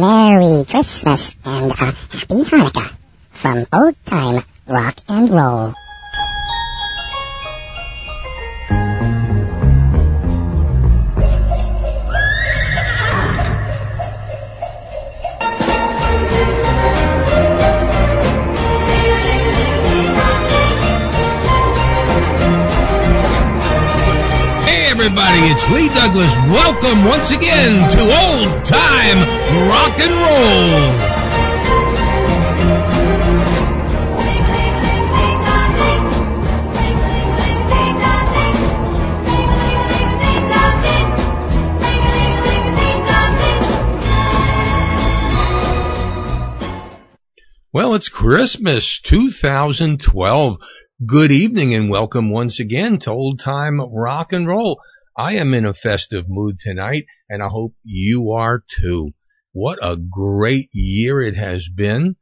Merry Christmas and a Happy Hanukkah from Old Time Rock and Roll. Everybody, it's Lee Douglas. Welcome once again to Old Time Rock and Roll. Well, it's Christmas 2012. Good evening and welcome once again to Old Time Rock and Roll. I am in a festive mood tonight and I hope you are too. What a great year it has been.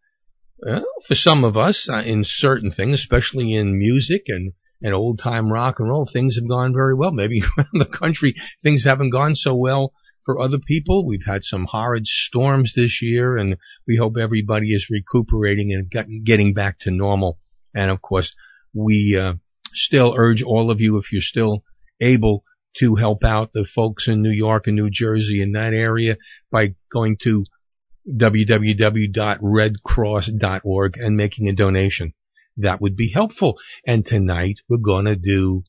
Well, for some of us uh, in certain things, especially in music and, and old time rock and roll, things have gone very well. Maybe around the country, things haven't gone so well for other people. We've had some horrid storms this year and we hope everybody is recuperating and get, getting back to normal. And of course, we uh, still urge all of you, if you're still able to help out the folks in New York and New Jersey in that area by going to www.redcross.org and making a donation. That would be helpful. And tonight we're going to do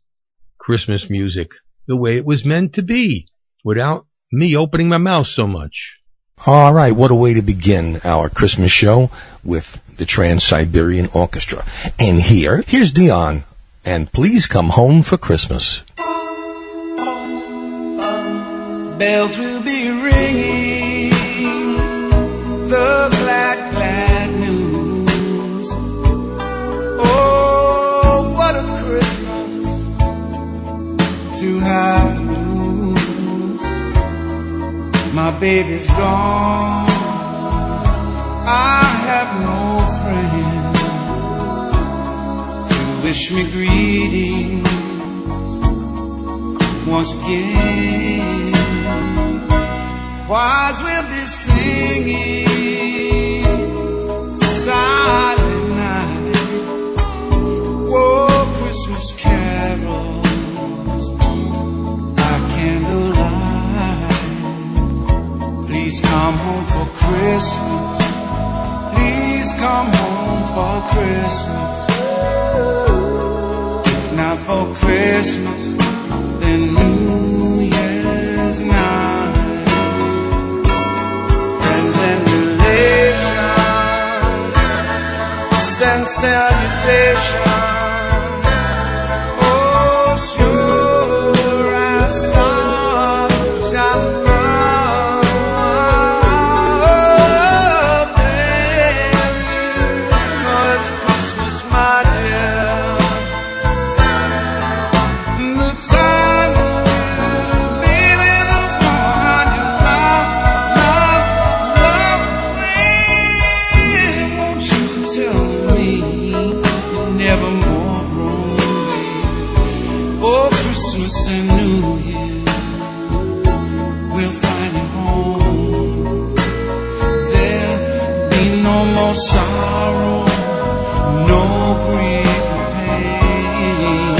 Christmas music the way it was meant to be without me opening my mouth so much. All right, what a way to begin our Christmas show with the Trans-Siberian Orchestra. And here, here's Dion, and please come home for Christmas. Bells will be ringing the glad, glad news. Oh, what a Christmas to have news. My baby's gone. I have no friend to wish me greetings once again. Choirs will be singing silent night. Whoa, Christmas carols by candlelight. Please come home for Christmas. Please come home for Christmas. If not for Christmas, relations more sorrow, no grief or pain.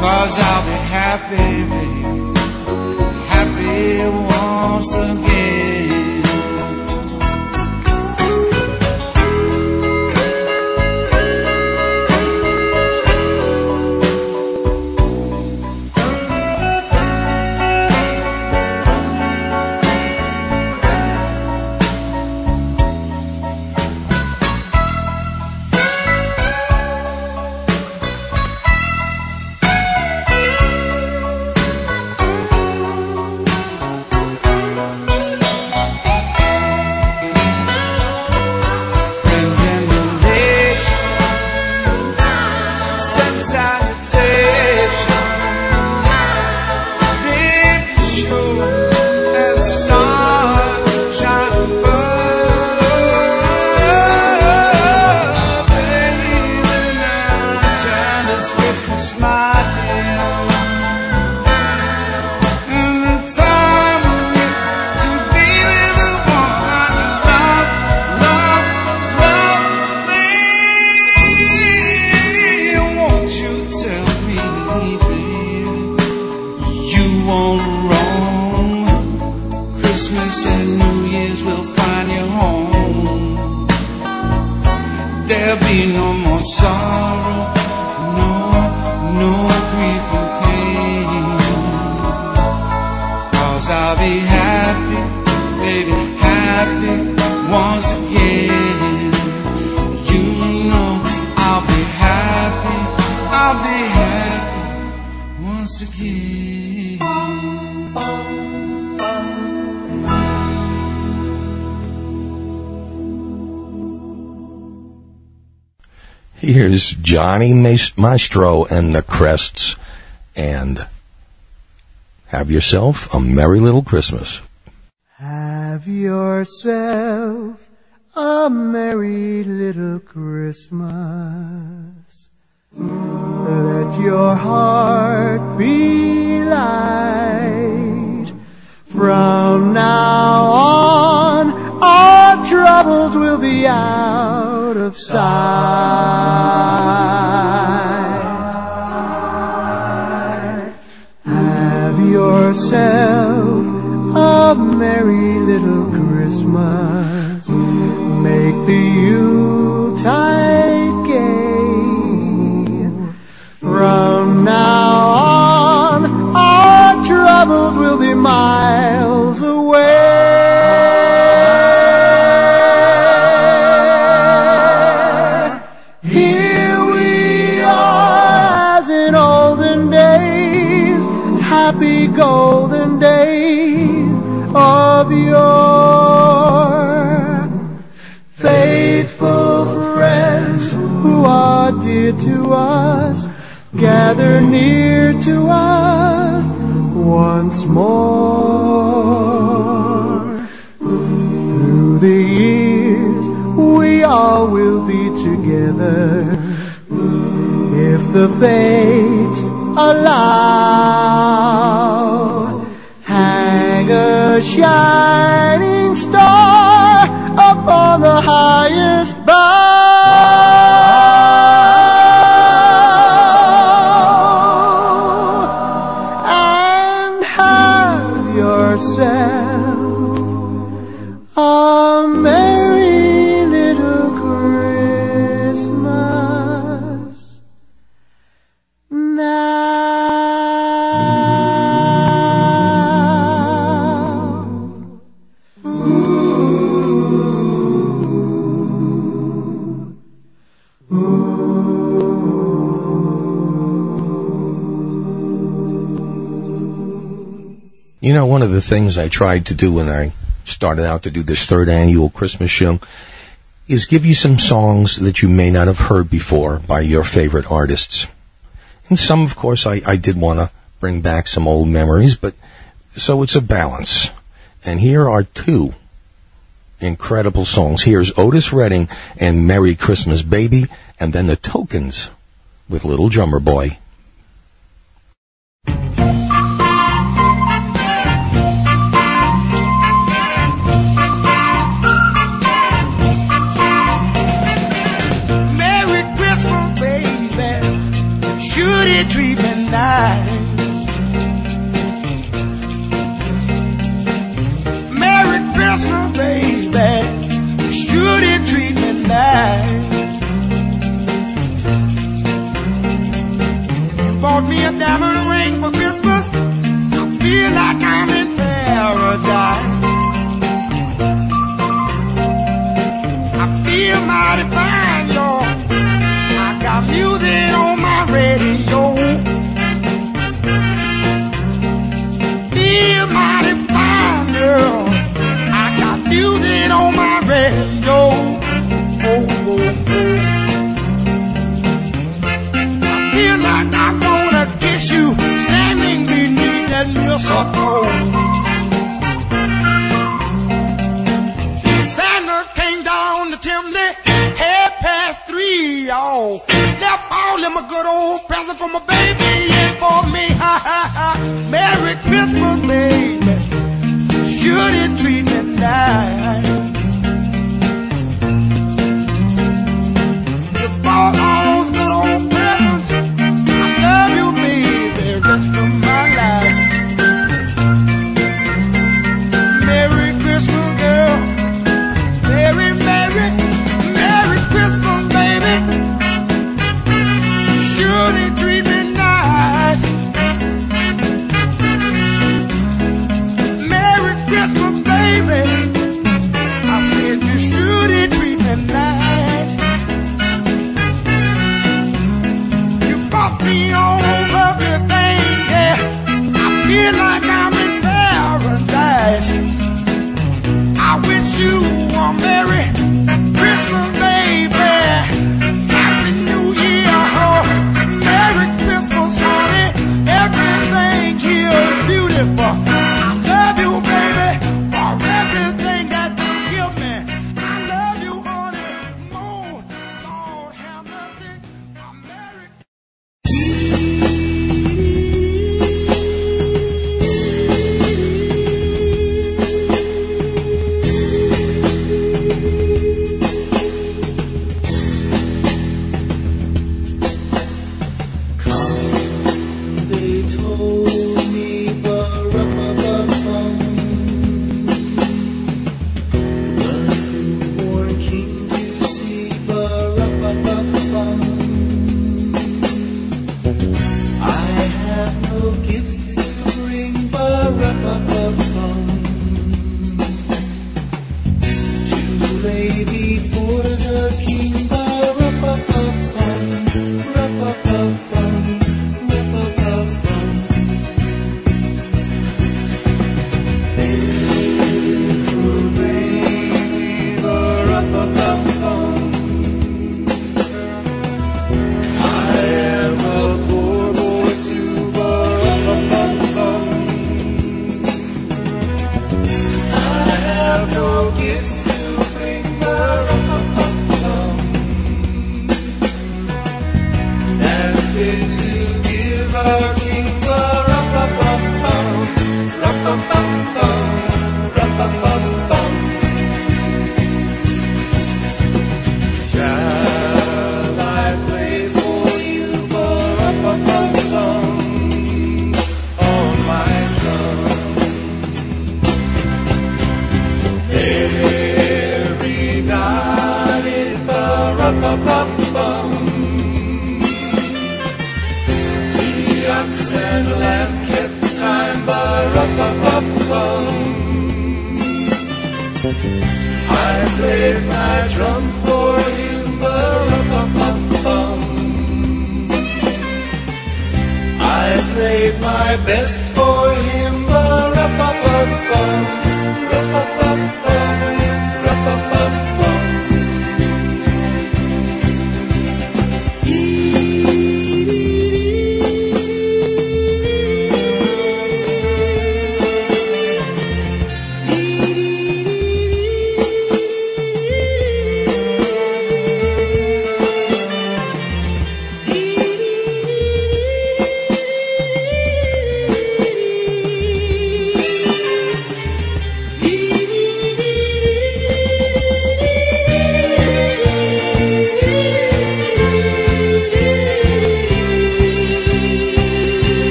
Cause I'll be happy, baby, happy once again. Johnny Maestro and the Crests, and have yourself a merry little Christmas. Have yourself know, one of the things I tried to do when I started out to do this third annual Christmas show is give you some songs that you may not have heard before by your favorite artists. And some, of course, I, I did want to bring back some old memories, but so it's a balance. And here are two incredible songs. Here's Otis Redding and Merry Christmas Baby, and then the Tokens with Little Drummer Boy. Merry Christmas, baby. It treat me nice? You bought me a diamond ring for Christmas. I feel like I'm in paradise. I feel mighty fine, y'all. I got music on my radio. Santa came down the chimney, half past. Left all a good old for my baby and for me. Ha ha ha. Merry Christmas, baby. Should it treat me nice?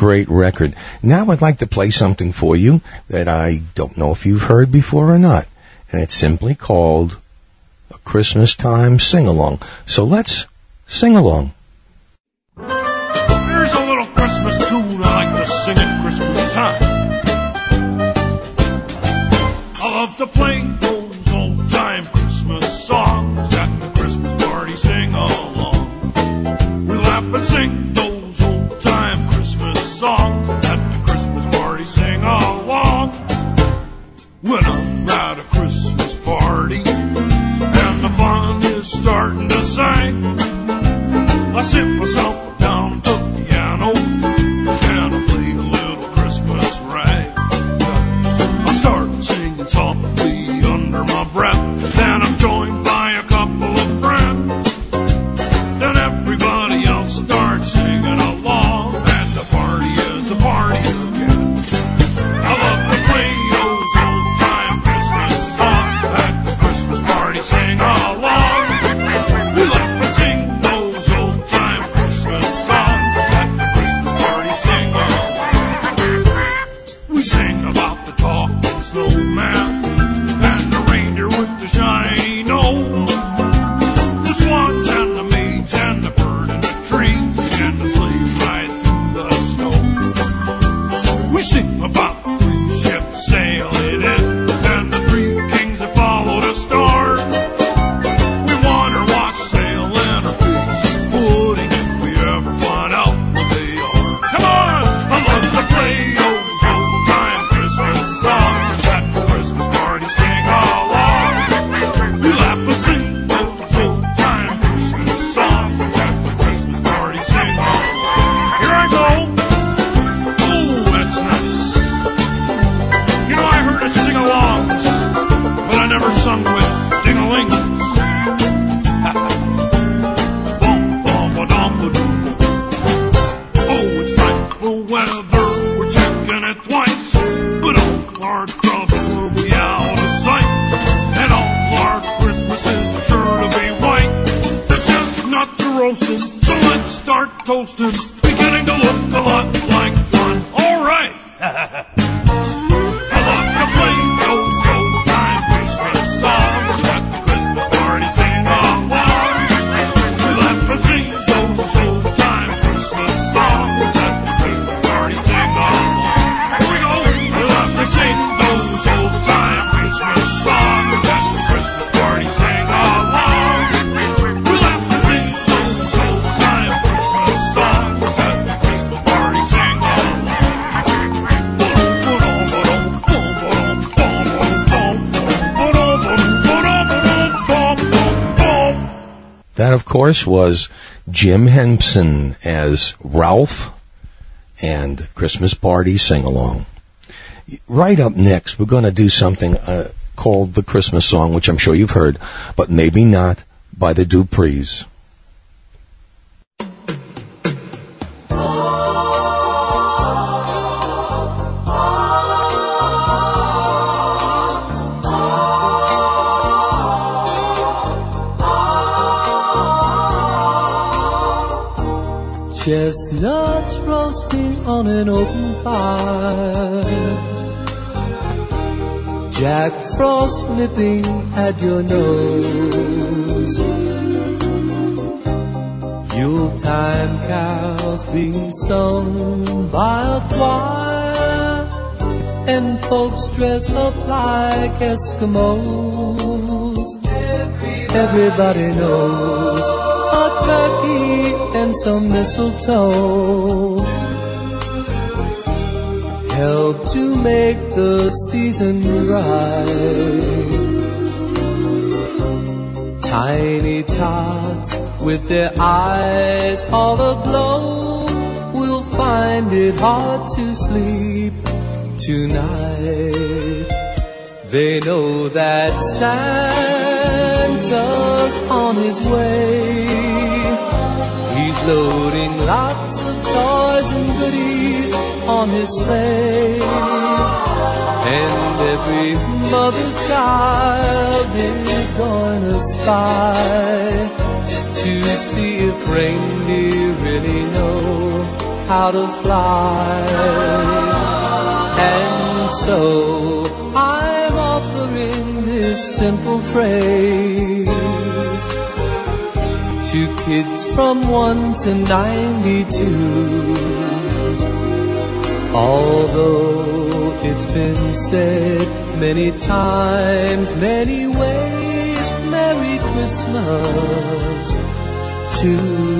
great record. Now I'd like to play something for you that I don't know if you've heard before or not. And it's simply called a Christmas time sing along. So let's sing along. Course, was Jim Henson as Rowlf and Christmas Party Sing Along. Right up next, we're going to do something uh, called the Christmas song, which I'm sure you've heard, but maybe not by the Duprees. Chestnuts roasting on an open fire. Jack Frost nipping at your nose. Yuletime carols being sung by a choir. And folks dress up like Eskimos. Everybody knows a turkey and some mistletoe help to make the season right. Tiny tots with their eyes all aglow will find it hard to sleep tonight. They know that Santa's on his way. Loading lots of toys and goodies on his sleigh. And every mother's child is going to spy to see if reindeer really know how to fly. And so I'm offering this simple phrase to kids from 1 to 92. Although it's been said many times, many ways, Merry Christmas to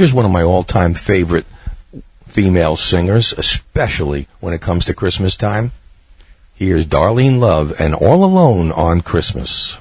Here's one of my all-time favorite female singers, especially when it comes to Christmas time. Here's Darlene Love and All Alone on Christmas.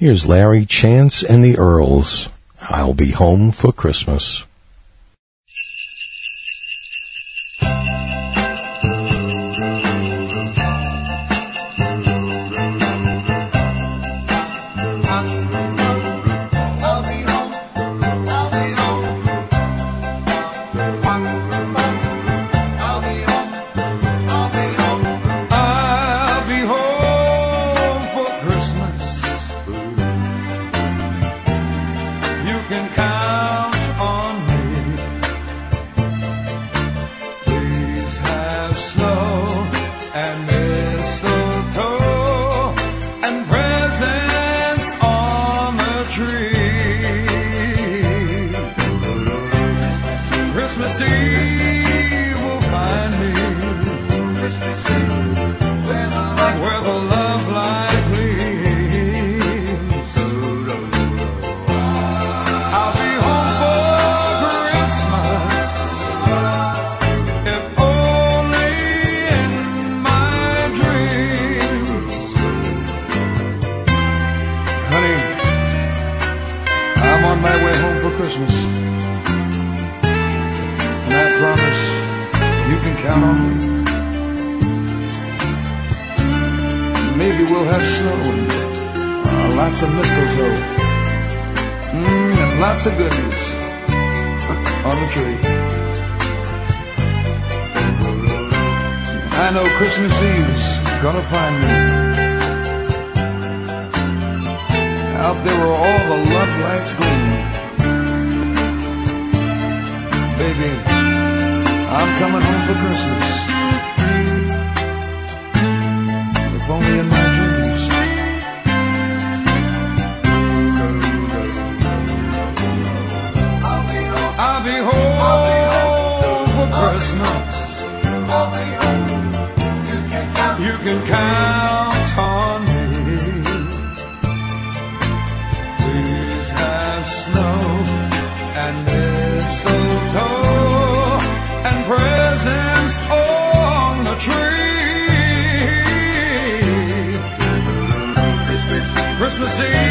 Here's Larry Chance and the Earls. I'll be home for Christmas. I know Christmas Eve's gonna find me out there where all the love lights gleam. Baby, I'm coming home for Christmas. If only in my dreams. I'll be home. I'll be home for Christmas. Can count on me. Please have snow and mistletoe and presents on the tree. Christmas Eve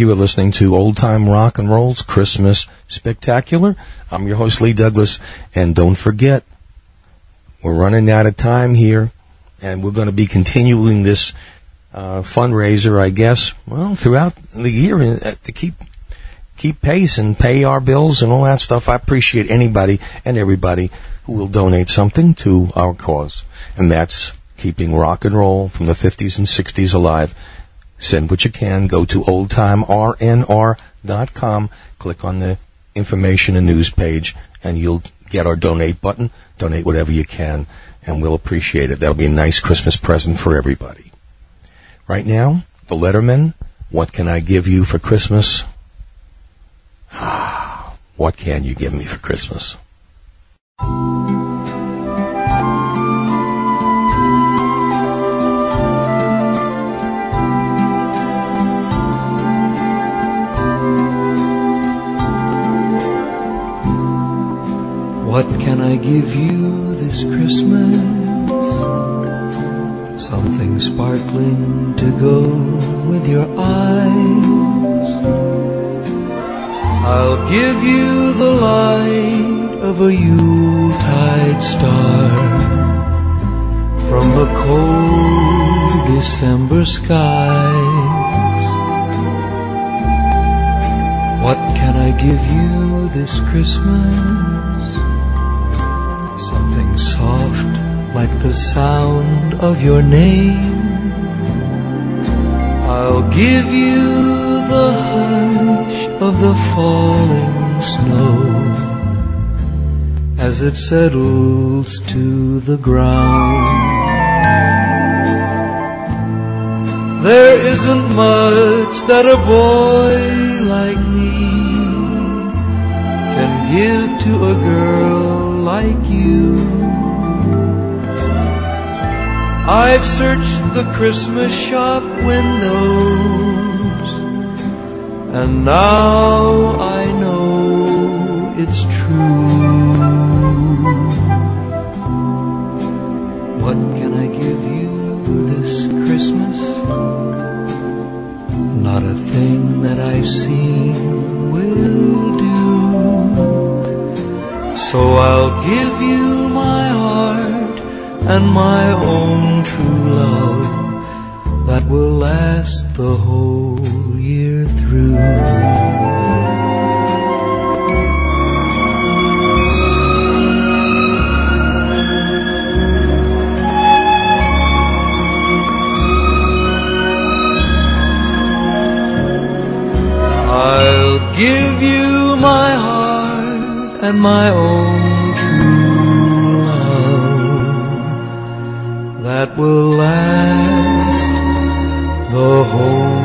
you are listening to Old Time Rock and Roll's Christmas Spectacular. I'm your host, Lee Douglas, and don't forget, we're running out of time here, and we're going to be continuing this uh, fundraiser, I guess, well, throughout the year uh, to keep keep pace and pay our bills and all that stuff. I appreciate anybody and everybody who will donate something to our cause, and that's keeping rock and roll from the 50s and 60s alive. Send what you can. Go to oldtimernr.com. Click on the information and news page, and you'll get our donate button. Donate whatever you can, and we'll appreciate it. That'll be a nice Christmas present for everybody. Right now, The Lettermen, What Can I Give You for Christmas? Ah, what can you give me for Christmas? What can I give you this Christmas? Something sparkling to go with your eyes. I'll give you the light of a Yuletide star from the cold December skies. What can I give you this Christmas? Soft like the sound of your name. I'll give you the hush of the falling snow as it settles to the ground. There isn't much that a boy like me can give to a girl like you. I've searched the Christmas shop windows, and now I know it's true. What can I give you this Christmas? Not a thing that I've seen will do. So I'll give you my heart and my own true love that will last the whole year through. I'll give you my heart and my own that will last the whole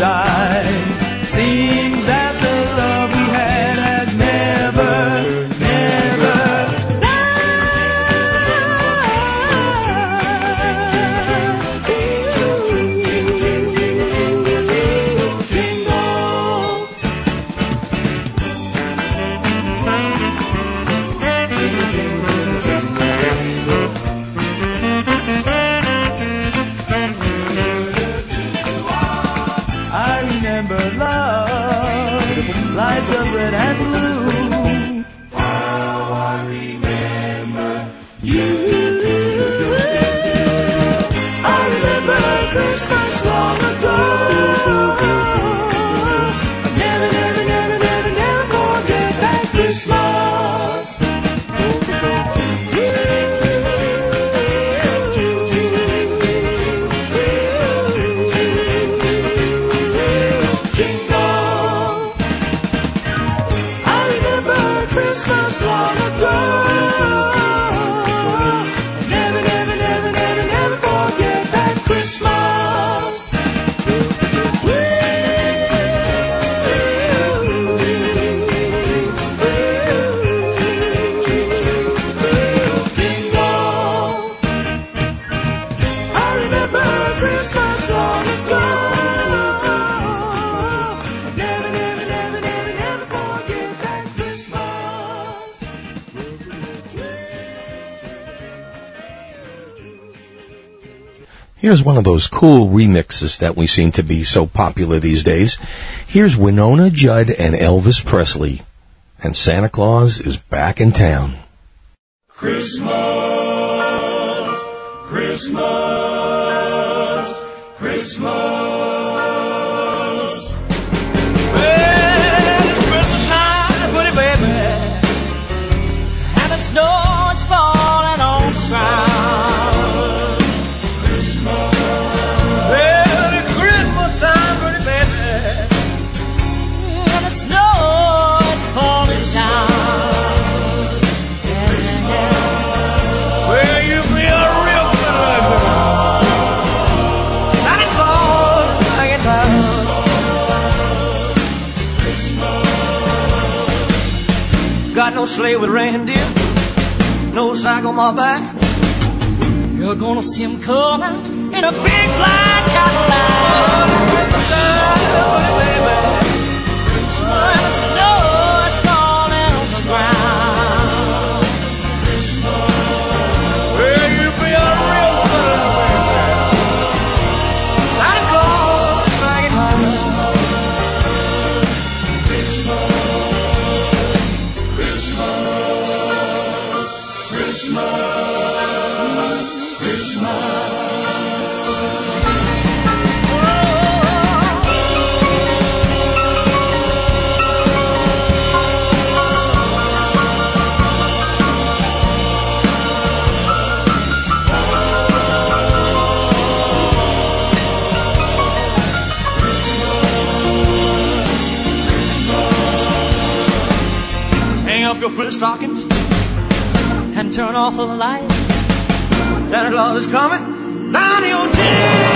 happens Here's one of those cool remixes that we seem to be so popular these days. Here's Wynonna Judd and Elvis Presley. And Santa Claus is back in town. gonna see him coming in a big black Cadillac. Christmas. stockings and turn off the light. Santa Claus is coming down your chimney.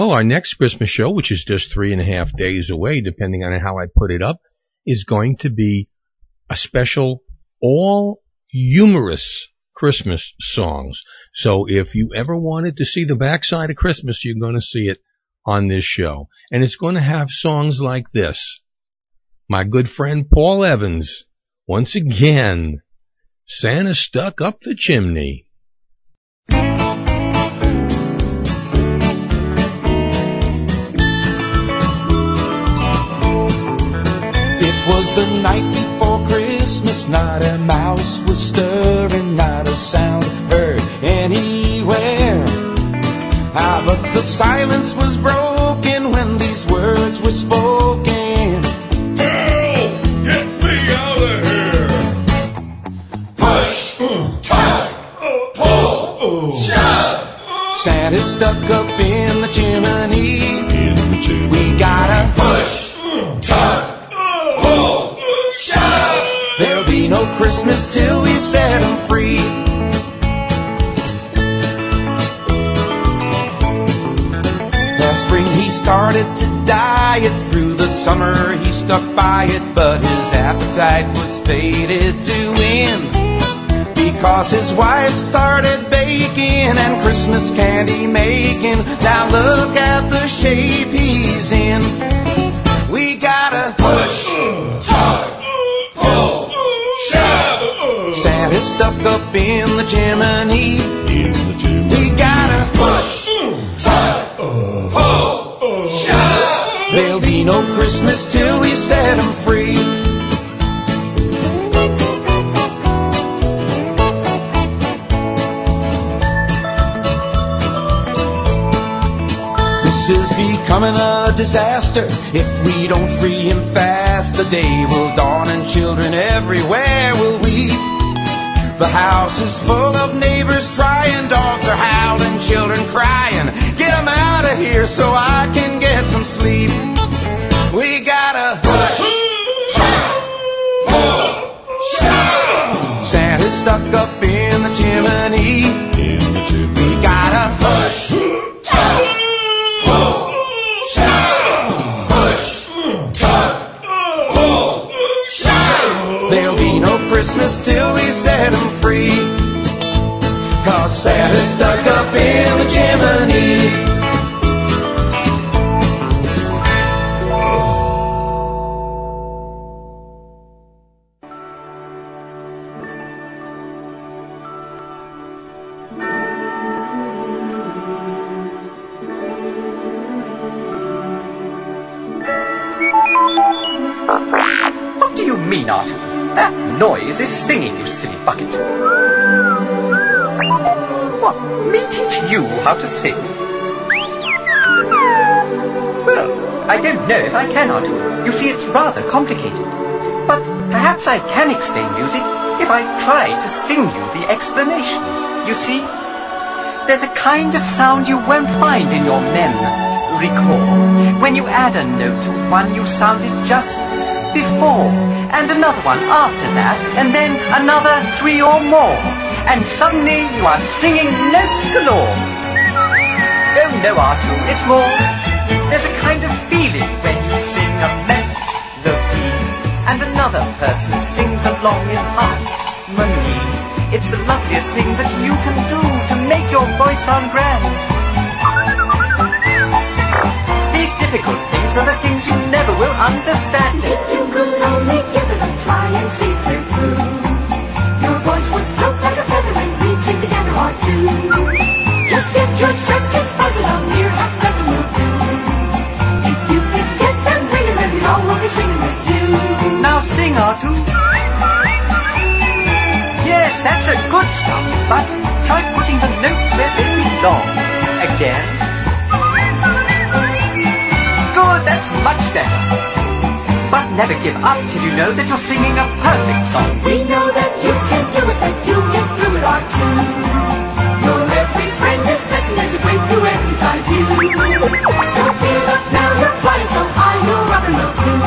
Well, our next Christmas show, which is just three and a half days away, depending on how I put it up, is going to be a special all humorous Christmas songs. So if you ever wanted to see the backside of Christmas, you're going to see it on this show. And it's going to have songs like this. My good friend Paul Evans, once again, Santa stuck up the chimney. Night before Christmas, not a mouse was stirring, not a sound heard anywhere. Ah, but the silence was broken when these words were spoken. Help! Get me out of here! Push, tug, pull, shove. Santa's stuck up in the chimney. We gotta push, tug, Christmas till we set 'em free. Last spring he started to diet. Through the summer he stuck by it, but his appetite was faded to end. Because his wife started baking and Christmas candy making. Now look at the shape he's in. We gotta push, tug, shove. Stuck up in the chimney. We gotta push, tug, pull, shove. There'll be no Christmas till we set 'em free. This is becoming a disaster. If we don't free him fast, the day will dawn and children everywhere will weep. The house is full of neighbors trying, dogs are howling, children crying. Get 'em out of here so I can get some sleep. We gotta push, pull, shove. Santa's stuck up in the chimney. We gotta push, tug, Christmas till we set 'em free. Cause Santa's stuck up in the chimney. Noise is singing, you silly bucket. What, me teach you how to sing? Well, I don't know if I can, Artoo. You see, it's rather complicated. But perhaps I can explain music if I try to sing you the explanation. You see, there's a kind of sound you won't find in your mem. Recall, when you add a note to one you sounded just before, and another one after that, and then another three or more, and suddenly you are singing notes galore. Oh no, Artoo, it's more. There's a kind of feeling when you sing a melody, and another person sings along in harmony. It's the loveliest thing that you can do to make your voice sound grand. These difficult things are the things you never will understand. If you could only give it a try and see through, your voice would float like a feather and we'd sing together or two. Just get your circuits buzzing on near half dozen will do. If you could get them ringing, then we all singing with you. Now sing, Artoo. Yes, that's a good start, but try putting the notes where they belong. Again. Much better. But never give up till you know that you're singing a perfect song. We know that you can do it, that you get through it or two. Your every friend is betting there's a breakthrough inside you. Don't give up now, you're flying so high, you're rocking the blue.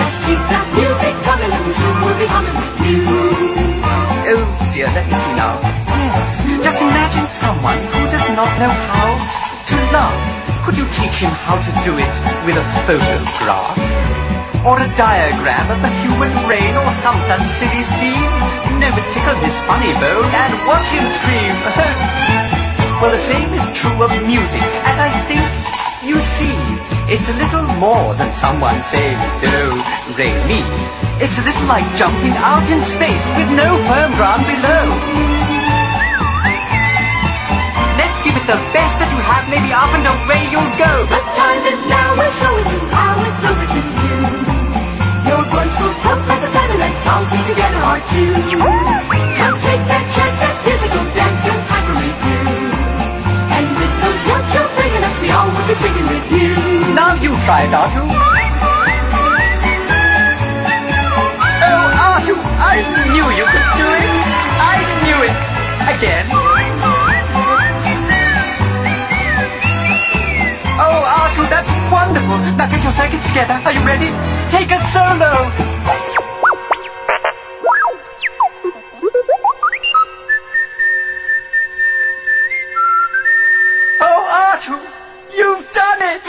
Just keep that music coming and soon we'll be humming with you. Oh dear, let me see now. Yes, just imagine someone who does not know how to laugh. Could you teach him how to do it with a photograph? Or a diagram of the human brain or some such silly scheme? Never tickle his funny bone and watch him scream. well, the same is true of music, as I think you see. It's a little more than someone saying do, re, mi. It's a little like jumping out in space with no firm ground below. Let's give it the best that you have, maybe up and away you'll go. The time is now, we're showing you how it's over to you. Your voice will float like a feather, let's all sing together or two. Come take that chance, that musical dance, no time for review. And with those notes you're bringing us, we all will be singing with you. Now you try it, Artoo. Oh, Artoo, I knew you could do it. I knew it. Again. Oh, Artoo, that's wonderful. Now get your circuits together. Are you ready? Take a solo. Oh, Artoo, you've done it.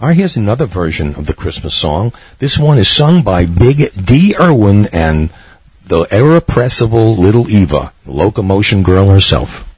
All right, here's another version of the Christmas song. This one is sung by Big Dee Irwin and the irrepressible Little Eva, locomotion girl herself.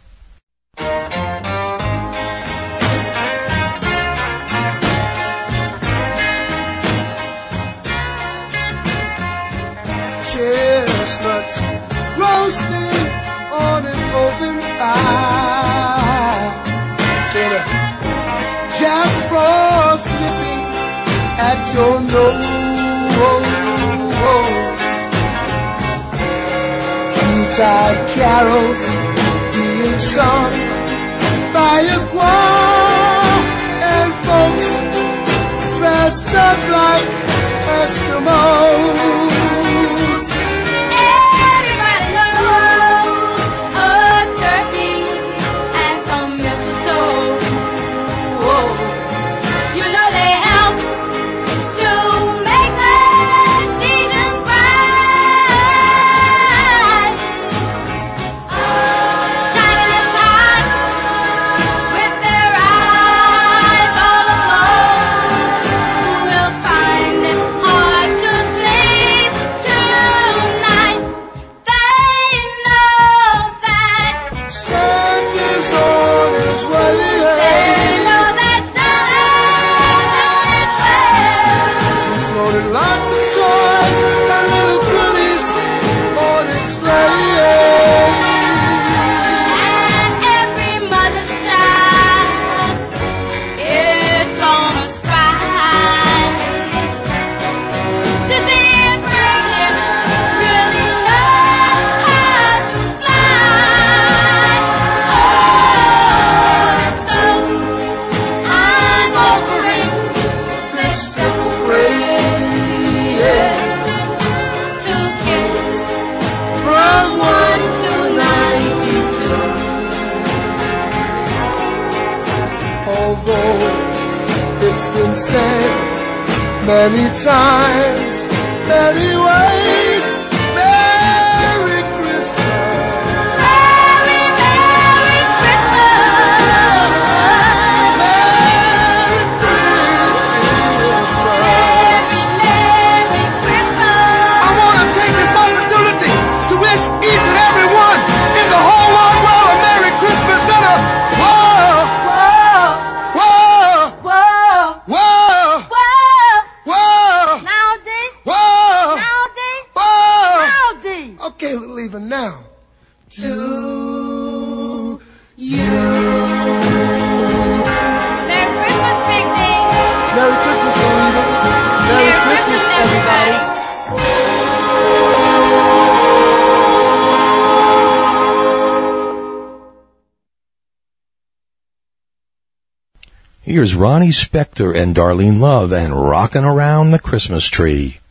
Here's Ronnie Spector and Darlene Love and Rockin' Around the Christmas Tree.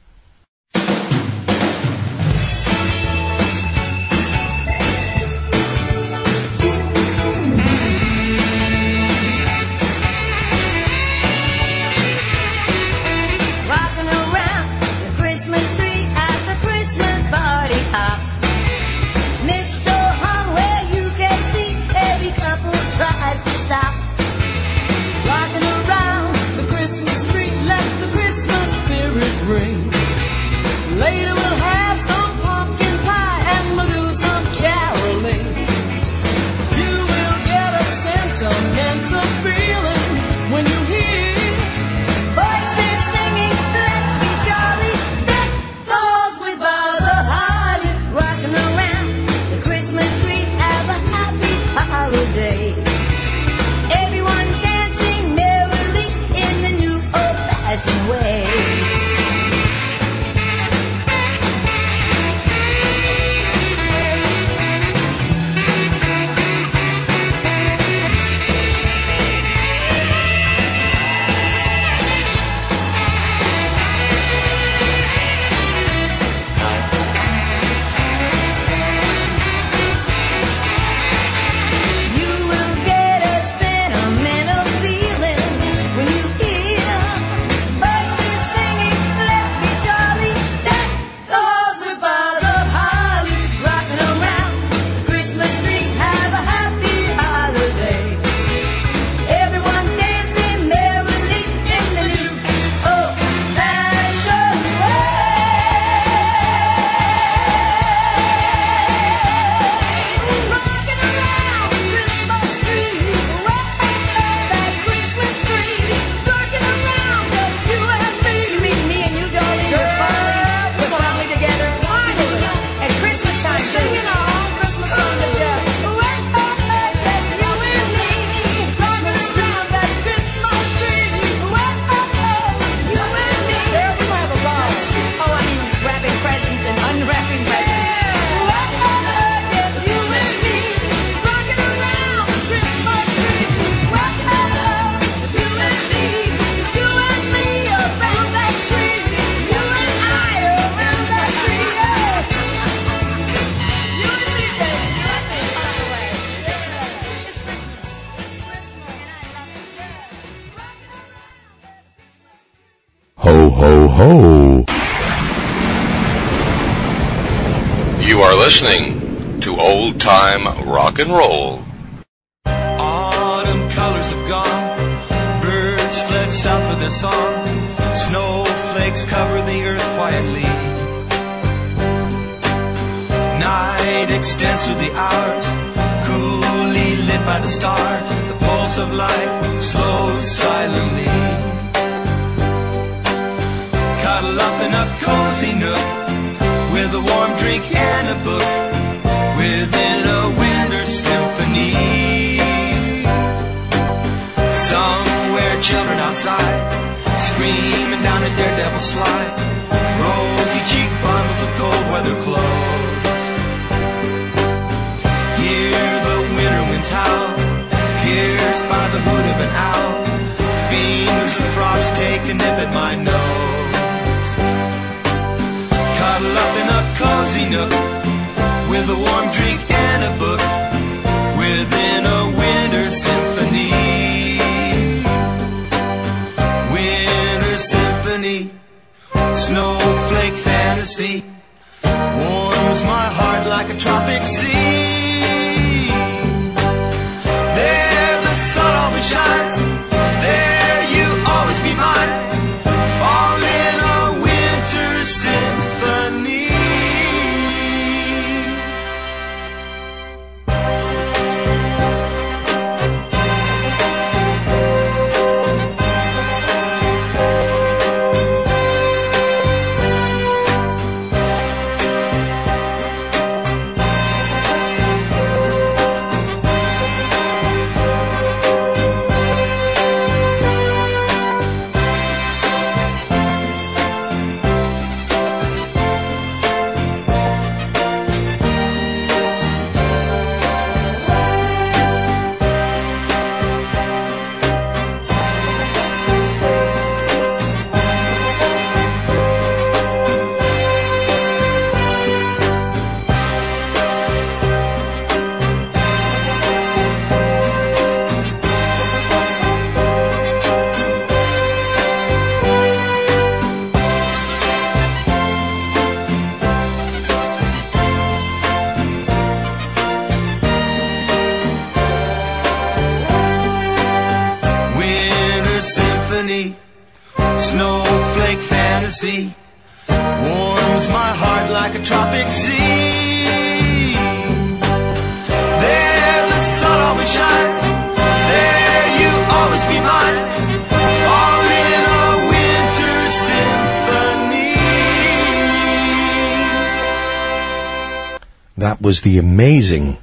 Was the amazing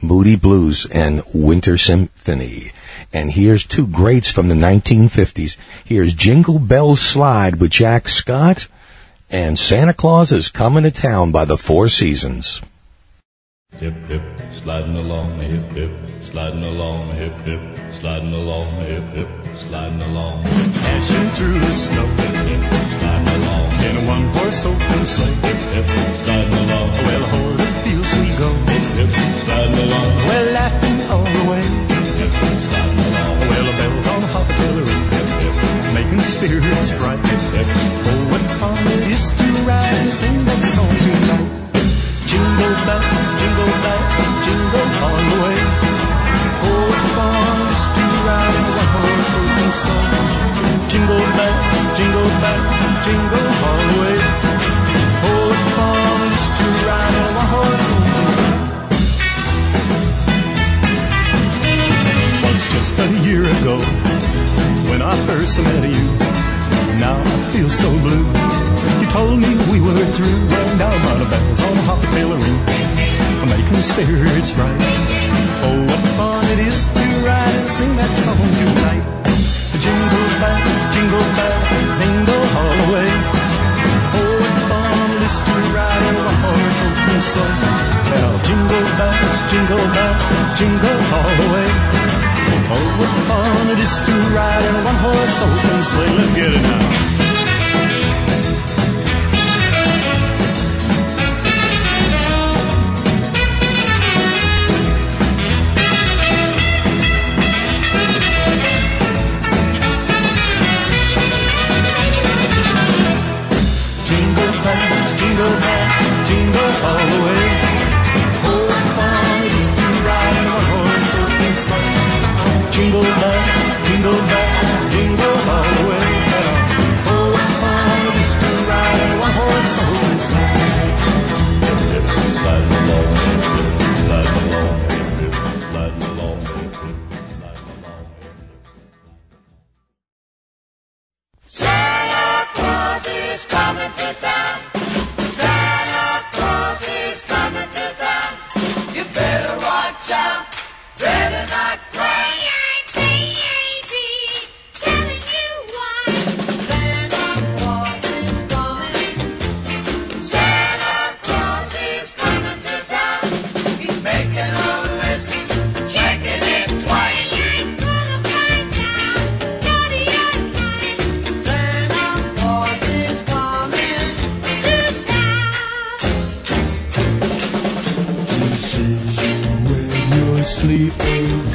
Moody Blues and Winter Symphony. And here's two greats from the 1950s. Here's Jingle Bells Slide with Jack Scott and Santa Claus is Coming to Town by the Four Seasons. Hip hip, sliding along, hip hip, sliding along, hip hip, sliding along, hip hip, sliding along. Dashing through the snow, hip hip, sliding along. in a one-horse open sleigh. Hip hip, sliding along. Well, we go. We're laughing all the way. Well, the bells on the Hip hip, making spirits bright. Oh, what fun it is to ride and sing that song tonight. Jingle bells, jingle bells, jingle all the way. Oh, what fun it is to ride in a one-horse open sleigh. Jingle bells, jingle bells, jingle all the way. Just a year ago when I first met you. Now I feel so blue. You told me we were through, and now of bells on a hoppatory, making spirits bright. Oh, what fun it is to ride and sing that song tonight. Jingle bells, jingle bells, jingle all the way. Oh, what fun it is to ride in a one-horse open sleigh. Jingle bells, jingle bells, jingle all the way. Oh, what fun it is to ride in a one-horse open sleigh. Let's get it now. Jingle bells, jingle bells, jingle all the way. Jingle sleeping.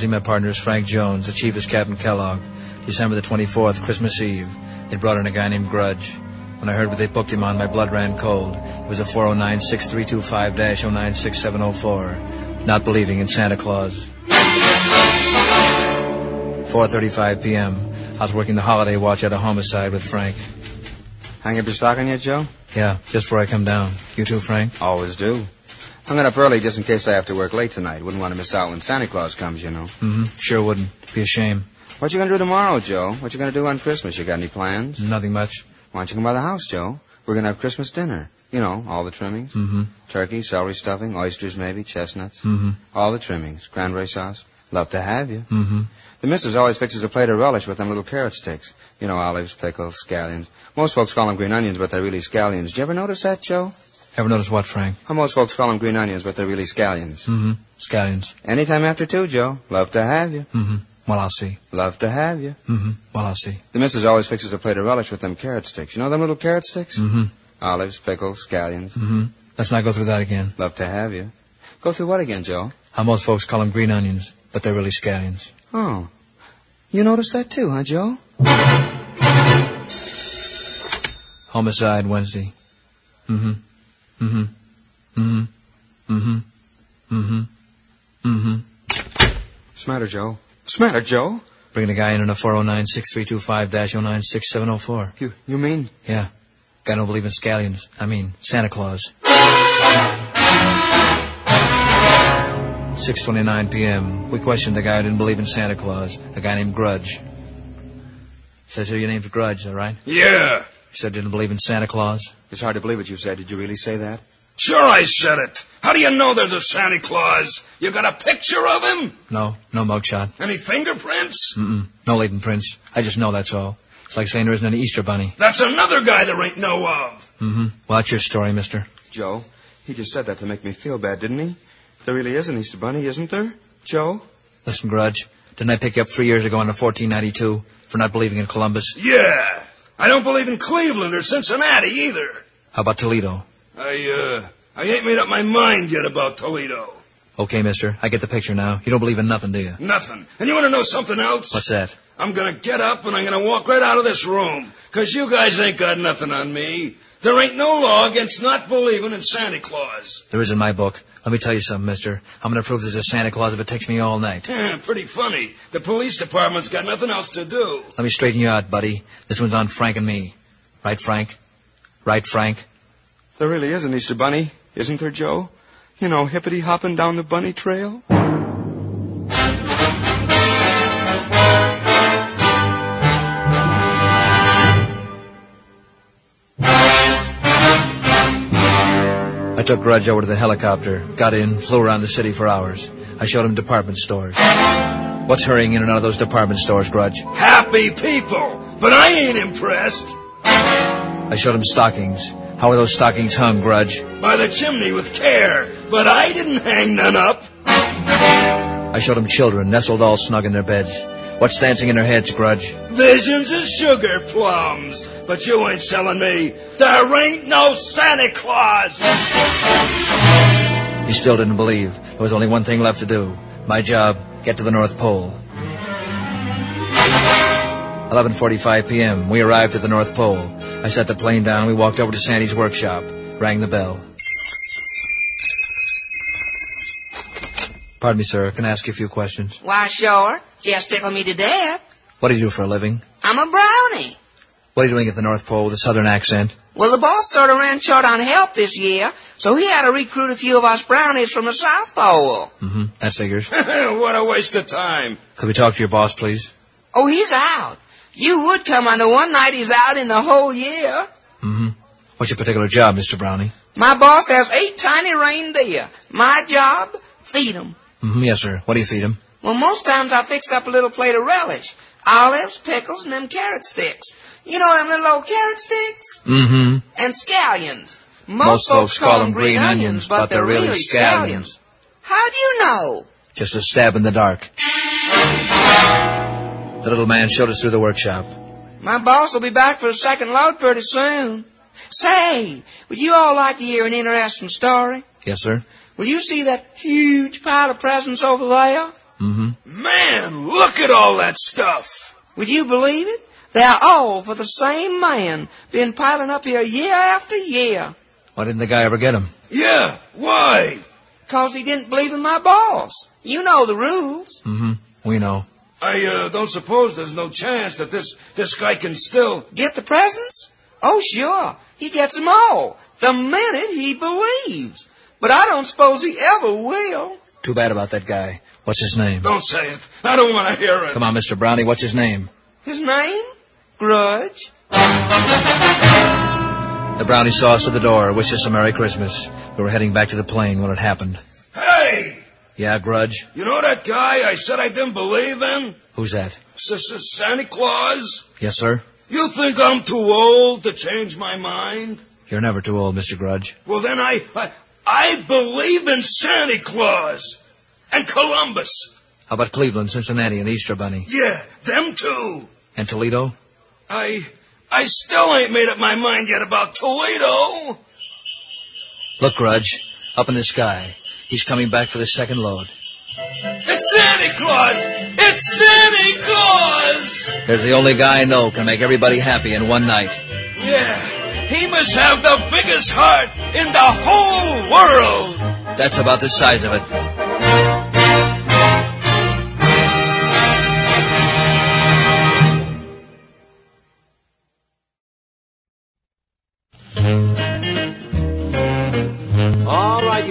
My name is Wednesday. Partner is Frank Jones. The chief is Captain Kellogg. December the 24th, Christmas Eve. They brought in a guy named Grudge. When I heard what they booked him on, my blood ran cold. It was a 409-6325-096704. Not believing in Santa Claus. 4.35 p.m. I was working the holiday watch at a homicide with Frank. Hang up your stocking yet, Joe? Yeah, just before I come down. You too, Frank? Always do. It up early just in case I have to work late tonight. Wouldn't want to miss out when Santa Claus comes, you know. Mm-hmm. Sure wouldn't. Be a shame. What you gonna do tomorrow, Joe? What you gonna do on Christmas? You got any plans? Nothing much. Why don't you come by the house, Joe? We're gonna have Christmas dinner. You know, all the trimmings. Mm-hmm. Turkey, celery stuffing, oysters maybe, chestnuts. Mm-hmm. All the trimmings. Cranberry sauce. Love to have you. Mm-hmm. The missus always fixes a plate of relish with them little carrot sticks. You know, olives, pickles, scallions. Most folks call them green onions, but they're really scallions. Did you ever notice that, Joe? Ever notice what, Frank? How most folks call them green onions, but they're really scallions. Mm-hmm. Scallions. Anytime after two, Joe. Love to have you. Mm-hmm. Well, I'll see. Love to have you. Mm-hmm. Well, I'll see. The missus always fixes a plate of relish with them carrot sticks. You know them little carrot sticks? Mm-hmm. Olives, pickles, scallions. Mm-hmm. Let's not go through that again. Love to have you. Go through what again, Joe? How most folks call them green onions, but they're really scallions. Oh. You noticed that too, huh, Joe? Homicide Wednesday. Mm-hmm. Mm-hmm. Mm-hmm. Mm-hmm. Mm-hmm. Mm-hmm. What's the matter, Joe? What's the matter, Joe? Bringing a guy in on a 409-6325-096704. You you mean Yeah. Guy don't believe in scallions. I mean, Santa Claus. 6.29 p.m. We questioned the guy who didn't believe in Santa Claus, a guy named Grudge. Says here your name's Grudge, all right? Yeah. He said you didn't believe in Santa Claus? It's hard to believe what you said. Did you really say that? Sure I said it. How do you know there's a Santa Claus? You got a picture of him? No, no mugshot. Any fingerprints? Mm-mm. No latent prints. I just know that's all. It's like saying there isn't any Easter bunny. That's another guy there ain't no of. Mm-hmm. Well, that's your story, mister. Joe, he just said that to make me feel bad, didn't he? There really is an Easter Bunny, isn't there? Joe? Listen, Grudge, didn't I pick you up three years ago on in 1492 for not believing in Columbus? Yeah. I don't believe in Cleveland or Cincinnati either. How about Toledo? I, uh, I ain't made up my mind yet about Toledo. Okay, mister, I get the picture now. You don't believe in nothing, do you? Nothing. And you want to know something else? What's that? I'm gonna get up and I'm gonna walk right out of this room. Cause you guys ain't got nothing on me. There ain't no law against not believing in Santa Claus. There is in my book. Let me tell you something, mister. I'm going to prove there's a Santa Claus if it takes me all night. Yeah, pretty funny. The police department's got nothing else to do. Let me straighten you out, buddy. This one's on Frank and me. Right, Frank? Right, Frank? There really is an Easter Bunny, isn't there, Joe? You know, hippity hopping down the bunny trail? Took Grudge over to the helicopter, got in, flew around the city for hours. I showed him department stores. What's hurrying in and out of those department stores, Grudge? Happy people, but I ain't impressed. I showed him stockings. How are those stockings hung, Grudge? By the chimney with care, but I didn't hang none up. I showed him children nestled all snug in their beds. What's dancing in their heads, Grudge? Visions of sugar plums, but you ain't selling me. There ain't no Santa Claus. He still didn't believe. There was only one thing left to do. My job, get to the North Pole. 11:45 p.m. We arrived at the North Pole. I set the plane down. We walked over to Sandy's workshop. Rang the bell. Pardon me, sir. Can I ask you a few questions? Why, sure. Just tickle me to death. What do you do for a living? I'm a brownie. What are you doing at the North Pole with a southern accent? Well, the boss sort of ran short on help this year, so he had to recruit a few of us brownies from the South Pole. Mm-hmm. That figures. what a waste of time. Could we talk to your boss, please? Oh, he's out. You would come on the one night he's out in the whole year. Mm-hmm. What's your particular job, Mr. Brownie? My boss has eight tiny reindeer. My job, feed 'em. Mm-hmm. Yes, sir. What do you feed him? Well, most times I fix up a little plate of relish. Olives, pickles, and them carrot sticks. You know them little old carrot sticks? Mm-hmm. And scallions. Most folks call them green onions, but they're really scallions. How do you know? Just a stab in the dark. The little man showed us through the workshop. My boss will be back for the second load pretty soon. Say, would you all like to hear an interesting story? Yes, sir. Will you see that huge pile of presents over there? Mm-hmm. Man, look at all that stuff. Would you believe it? They're all for the same man. Been piling up here year after year. Why didn't the guy ever get him? Yeah, why? Cause he didn't believe in my boss. You know the rules. Mm-hmm. We know. I uh, don't suppose there's no chance that this this guy can still Get the presents? Oh, sure. He gets them all. The minute he believes. But I don't suppose he ever will. Too bad about that guy. What's his name? Don't say it. I don't want to hear it. Come on, Mr. Brownie, what's his name? His name? Grudge. The Brownie saw us at the door, wished us a Merry Christmas. We were heading back to the plane when it happened. Hey, Yeah, Grudge? you know that guy I said I didn't believe in? Who's that? Santa Claus? Yes, sir? You think I'm too old to change my mind? You're never too old, Mr. Grudge. Well, then I, I, I believe in Santa Claus and Columbus. How about Cleveland, Cincinnati, and Easter Bunny? Yeah, them too. And Toledo? I, I still ain't made up my mind yet about Toledo. Look, Grudge, up in the sky. He's coming back for the second load. It's Santa Claus! It's Santa Claus! There's the only guy I know can make everybody happy in one night. Yeah, he must have the biggest heart in the whole world. That's about the size of it.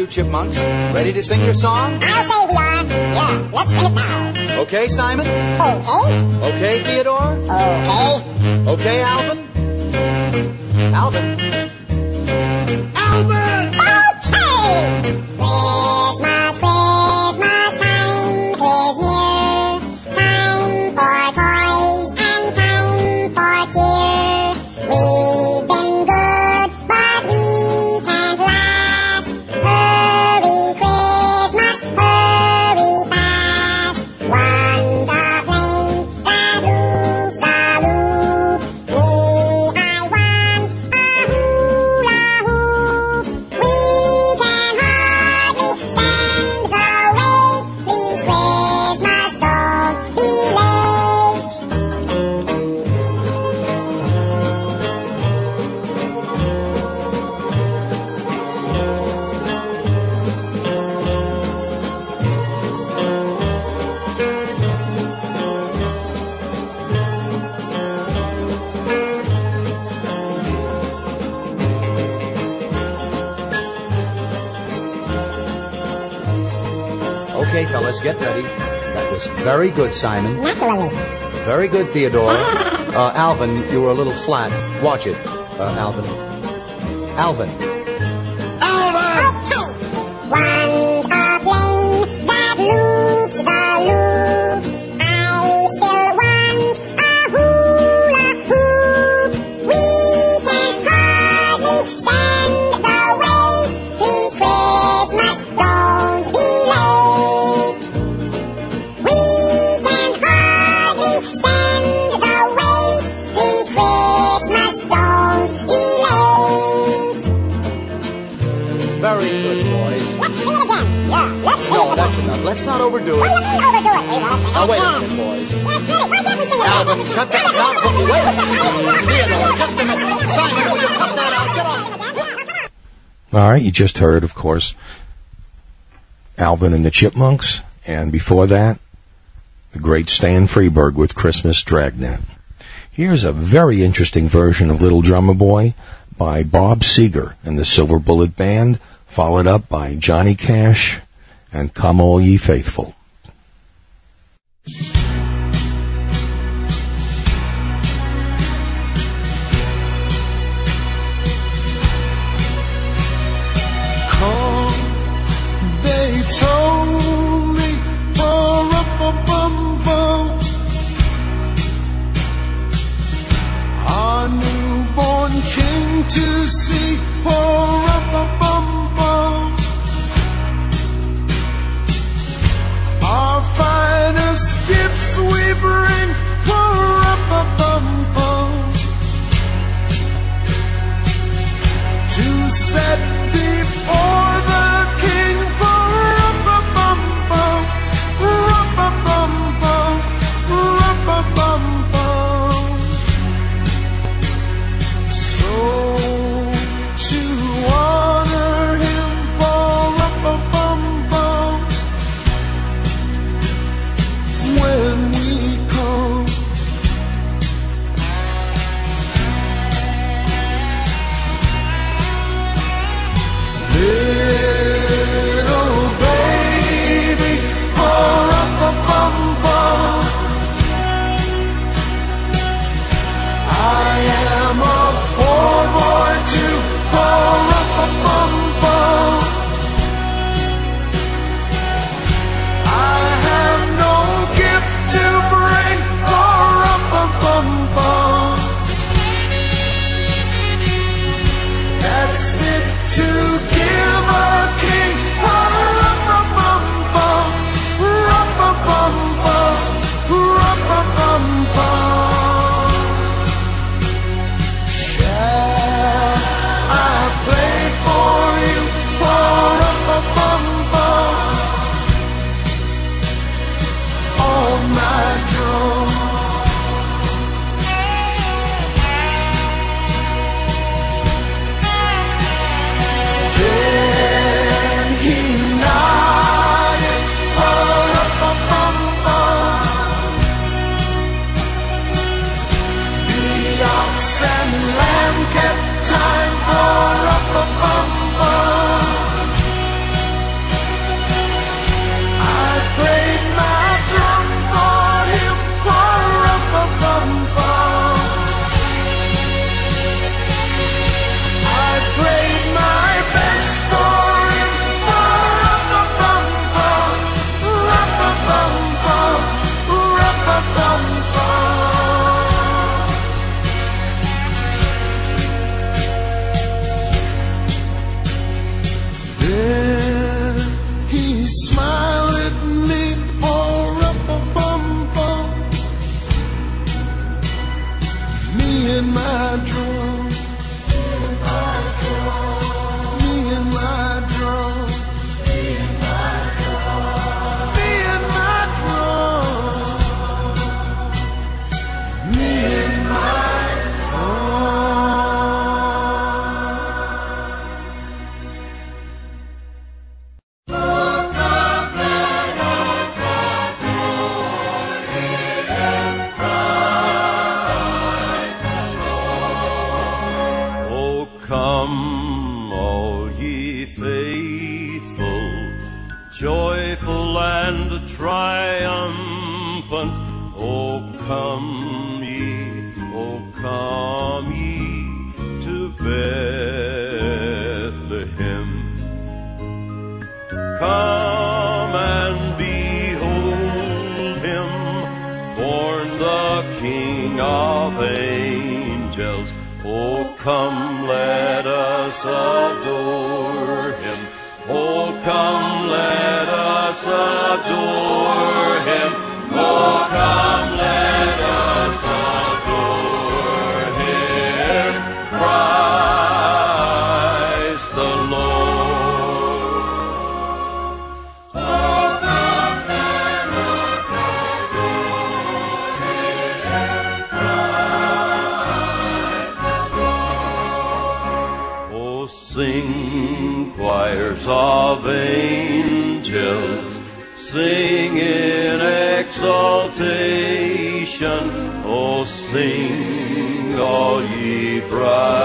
Chipmunks. Ready to sing your song? I'll say we are. Yeah, let's sing it now. Okay, Simon? Okay. Okay, Theodore? Okay. Okay, Alvin? Alvin? Alvin! Very good, Simon. Naturally. Very good, Theodore. Uh, Alvin, you were a little flat. Watch it, uh, Alvin. Alvin. Let's not overdo What do you it. mean overdo it? We will sing Now, it wait a minute, boys. Let's get. Why can't we sing it Alvin, again? cut that down for me. Wait a second. Theodore, just a minute. Simon, will you cut that out? Get on. All right, you just heard, of course, Alvin and the Chipmunks, and before that, the great Stan Freberg with Christmas Dragnet. Here's a very interesting version of Little Drummer Boy by Bob Seger and the Silver Bullet Band, followed up by Johnny Cash and Come All Ye Faithful. Come, they told me, ba-rum-bum-bum-bum. Our finest gifts we bring, ba-rum-bum-bum-bum. to set before choirs of angels sing in exaltation. Oh, sing, all ye bright!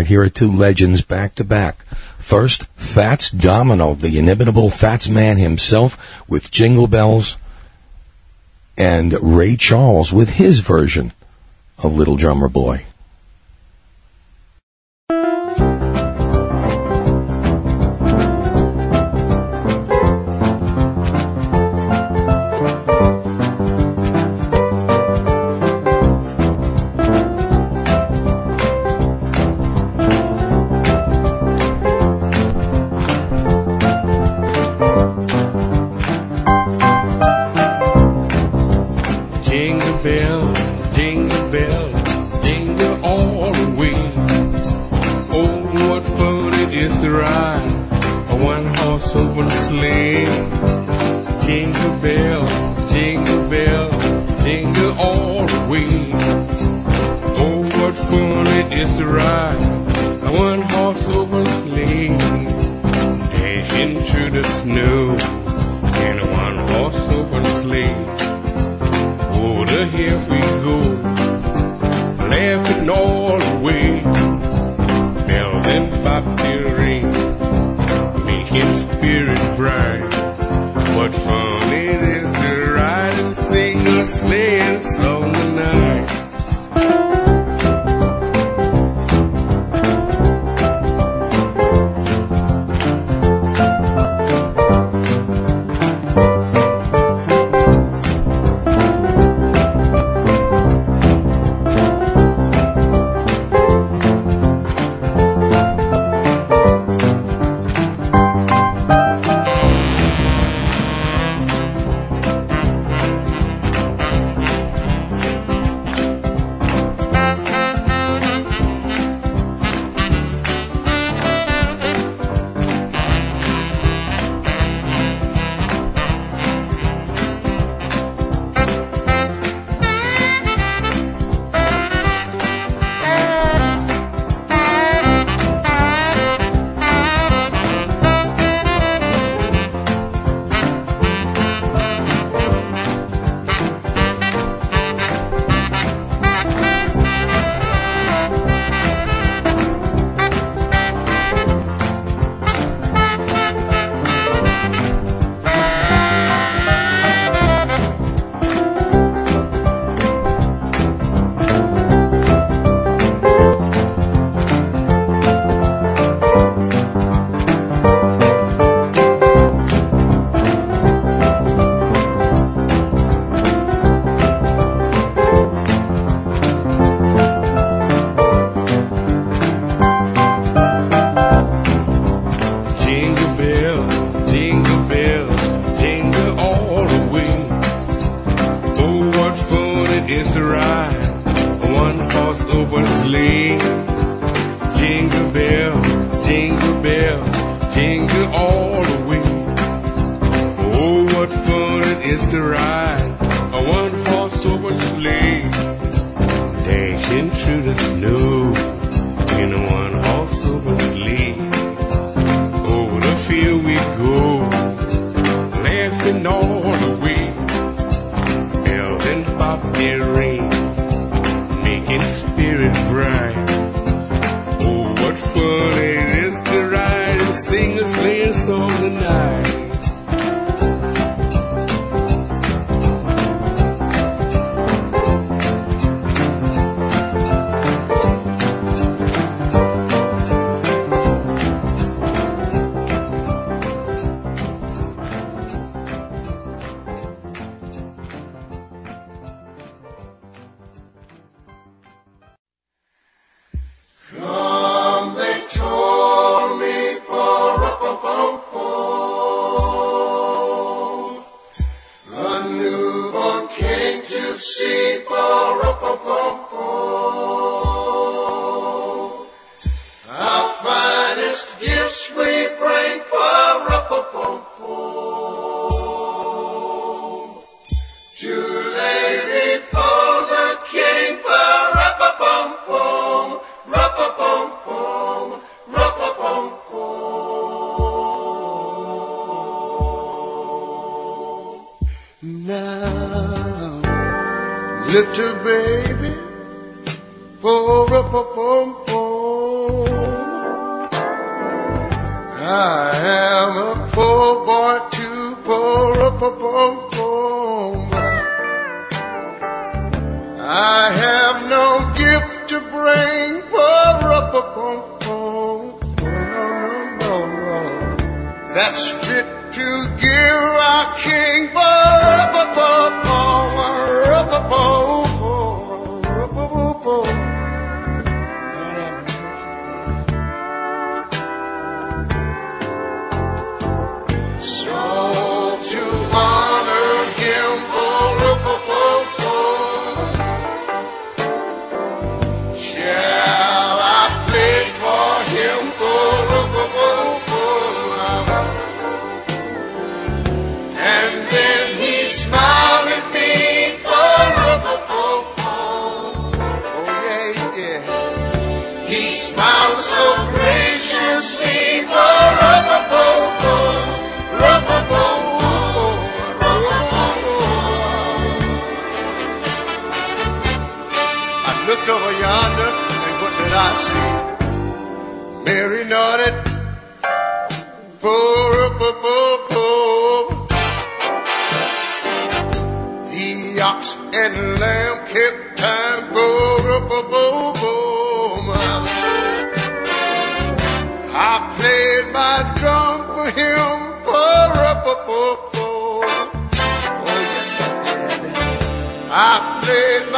right, here are two legends back to back. First, Fats Domino, the inimitable Fats Man himself with Jingle Bells, and Ray Charles with his version of Little Drummer Boy.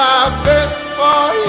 My best for him.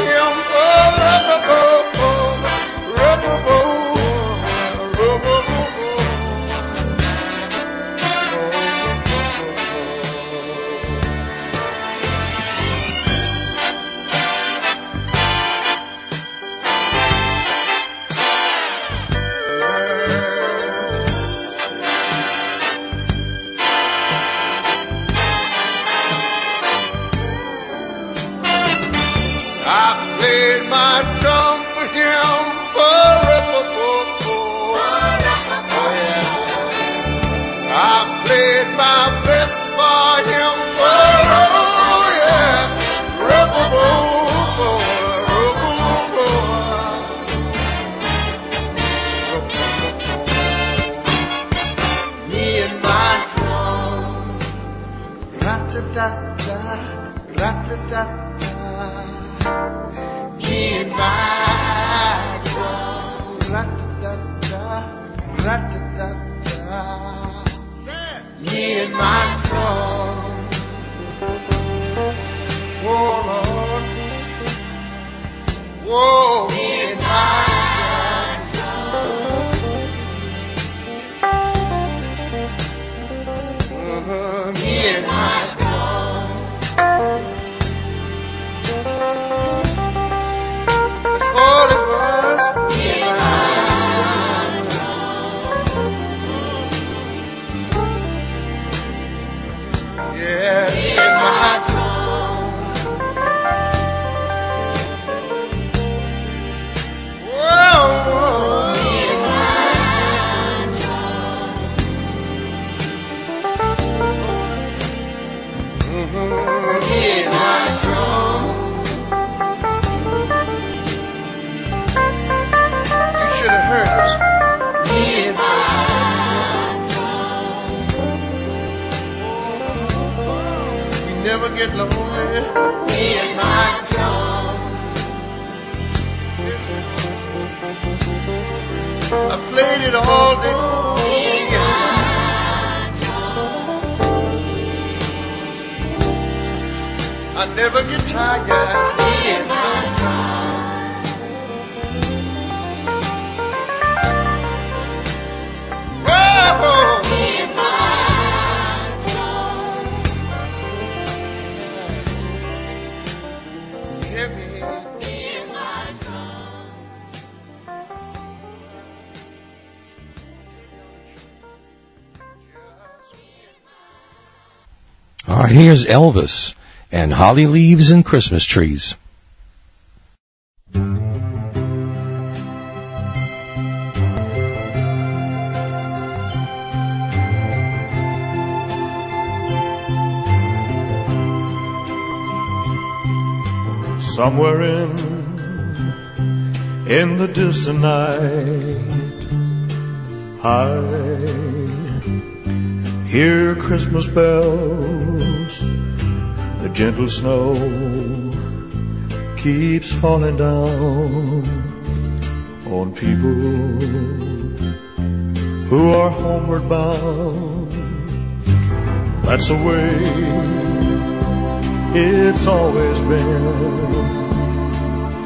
All right, here's Elvis and Holly Leaves and Christmas Trees. Somewhere in in the distant night, I hear Christmas bells. The gentle snow keeps falling down on people who are homeward bound. That's the way it's always been.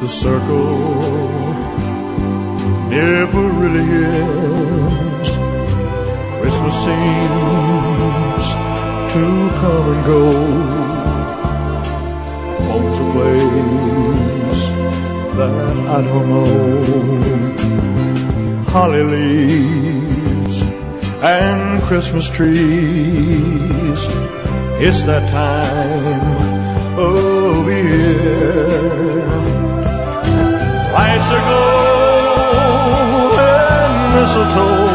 The circle never really ends. Christmas seems to come and go. Home to place that I don't know. Holly leaves and Christmas trees. It's that time of year. Lights aglow and mistletoe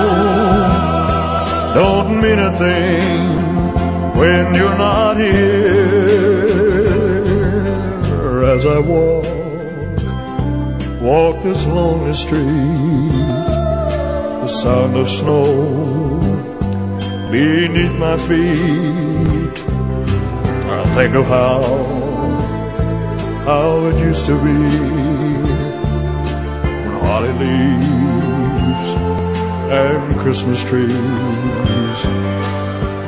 don't mean a thing when you're not here. As I walk walk this lonely street. The sound of snow beneath my feet. I think of how, how it used to be when holly leaves and Christmas trees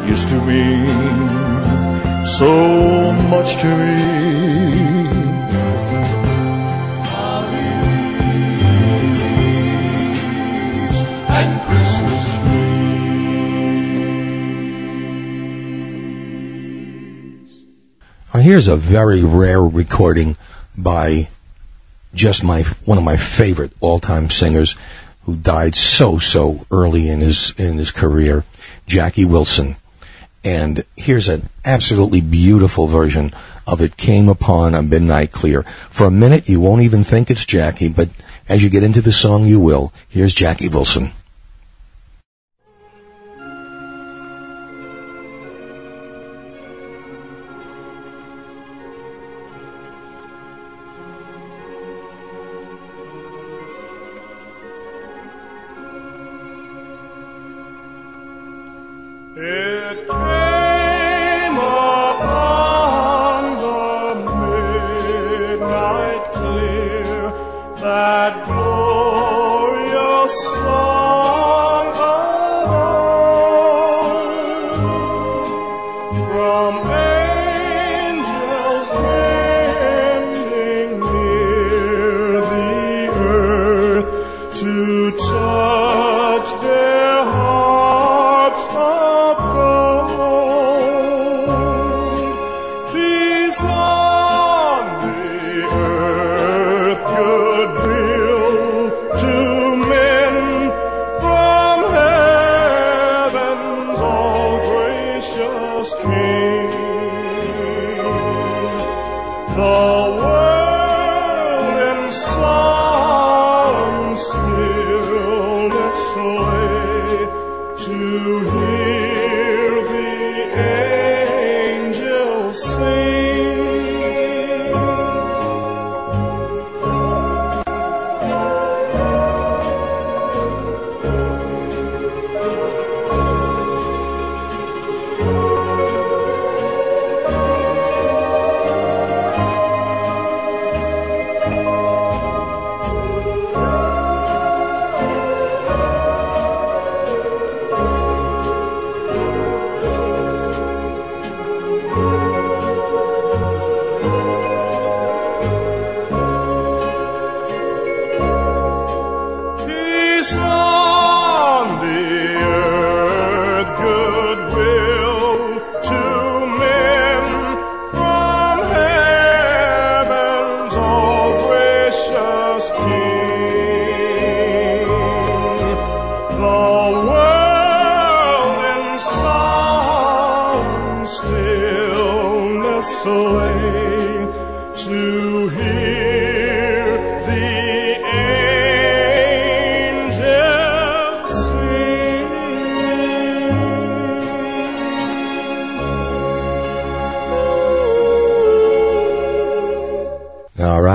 used to mean so much to me. and Christmas here's a very rare recording by just my one of my favorite all-time singers who died so so early in his in his career, Jackie Wilson. And here's an absolutely beautiful version of It Came Upon a Midnight Clear. For a minute you won't even think it's Jackie, but as you get into the song you will. Here's Jackie Wilson.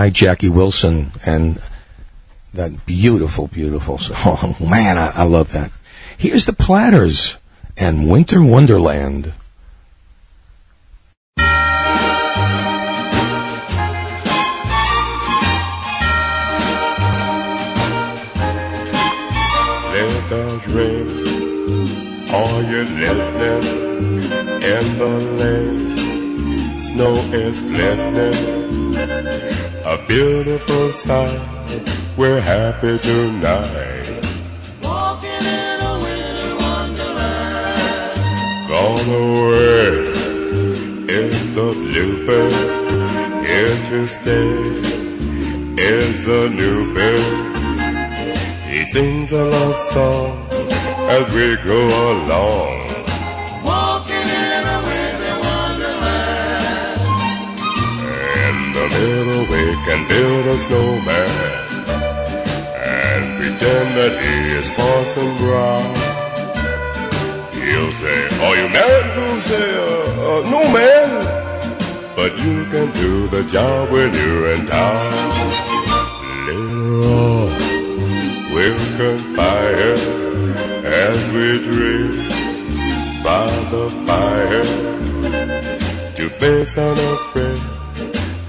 Right, Jackie Wilson, and that beautiful, beautiful song. Man, I, I love that. Here's the Platters and Winter Wonderland. Happy tonight. Walking in a winter wonderland. Gone away is the bluebird. Here to stay is a new bird. He sings a love song as we go along. Walking in a winter wonderland. In the middle we can build a snowman that he is Parson Brown. He'll say, are you married? We'll say, uh, uh, no man. But you can do the job when you're in town. Little all will conspire as we drink by the fire to face unafraid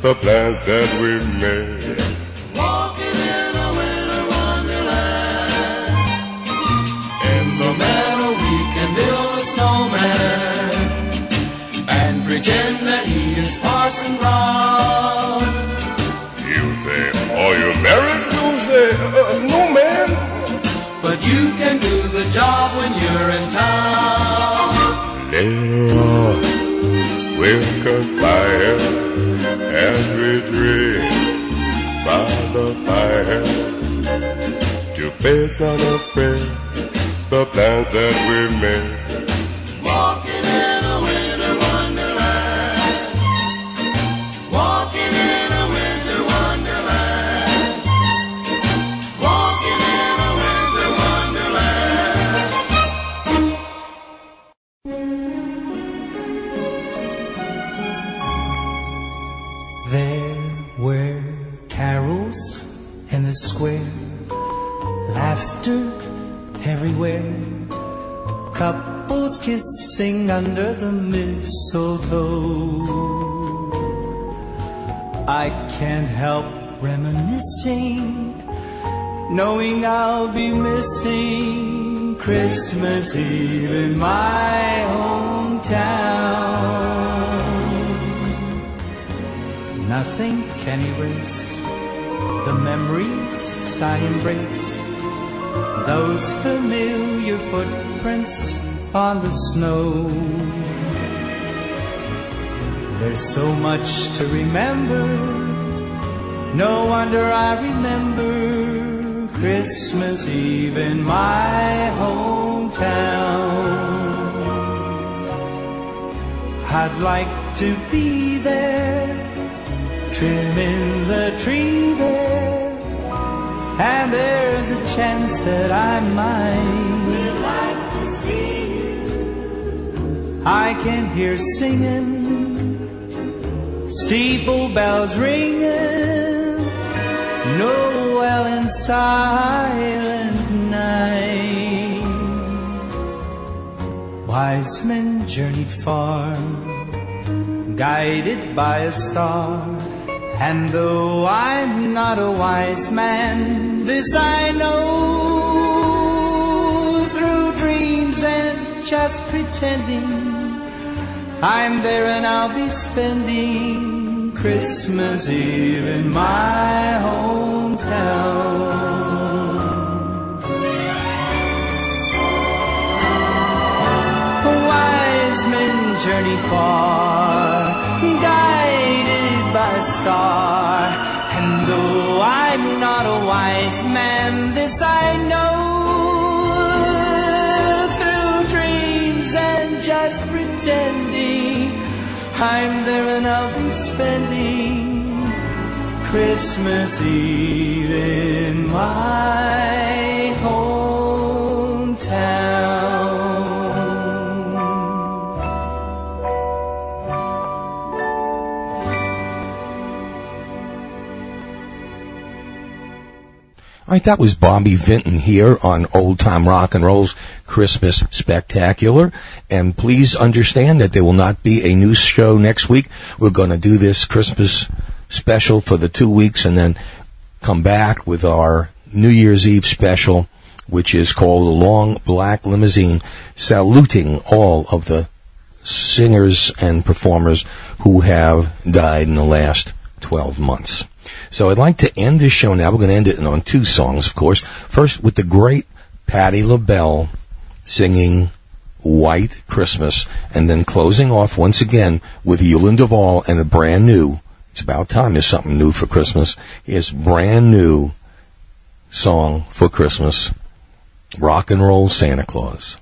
the plans that we made. Pretend that he is Parson Brown. You say, are you married? You say, uh, no man. But you can do the job when you're in town. Later will conspire as we drink by the fire to face unafraid the plans that we made. Kissing under the mistletoe. I can't help reminiscing, knowing I'll be missing Christmas Eve in my hometown. Nothing can erase the memories I embrace, those familiar footprints on the snow. There's so much to remember, no wonder I remember Christmas Eve in my hometown. I'd like to be there trimming the tree there, and there's a chance that I might. I can hear singing, steeple bells ringing, Noel in silent night. Wise men journeyed far, guided by a star. And though I'm not a wise man, this I know through dreams and just pretending. I'm there and I'll be spending Christmas Eve in my hometown. Wise men journey far, guided by a star. And though I'm not a wise man, this I know through dreams and just pretending. I'm there and I'll be spending Christmas Eve in my hometown. All right, that was Bobby Vinton here on Old Time Rock and Roll's Christmas Spectacular. And please understand that there will not be a new show next week. We're going to do this Christmas special for the two weeks and then come back with our New Year's Eve special, which is called The Long Black Limousine, saluting all of the singers and performers who have died in the last 12 months. So I'd like to end this show now. We're going to end it on two songs, of course. First with the great Patti LaBelle singing White Christmas, and then closing off once again with Huelyn Duvall and a brand new, it's about time there's something new for Christmas, is brand new song for Christmas, Rock and Roll Santa Claus.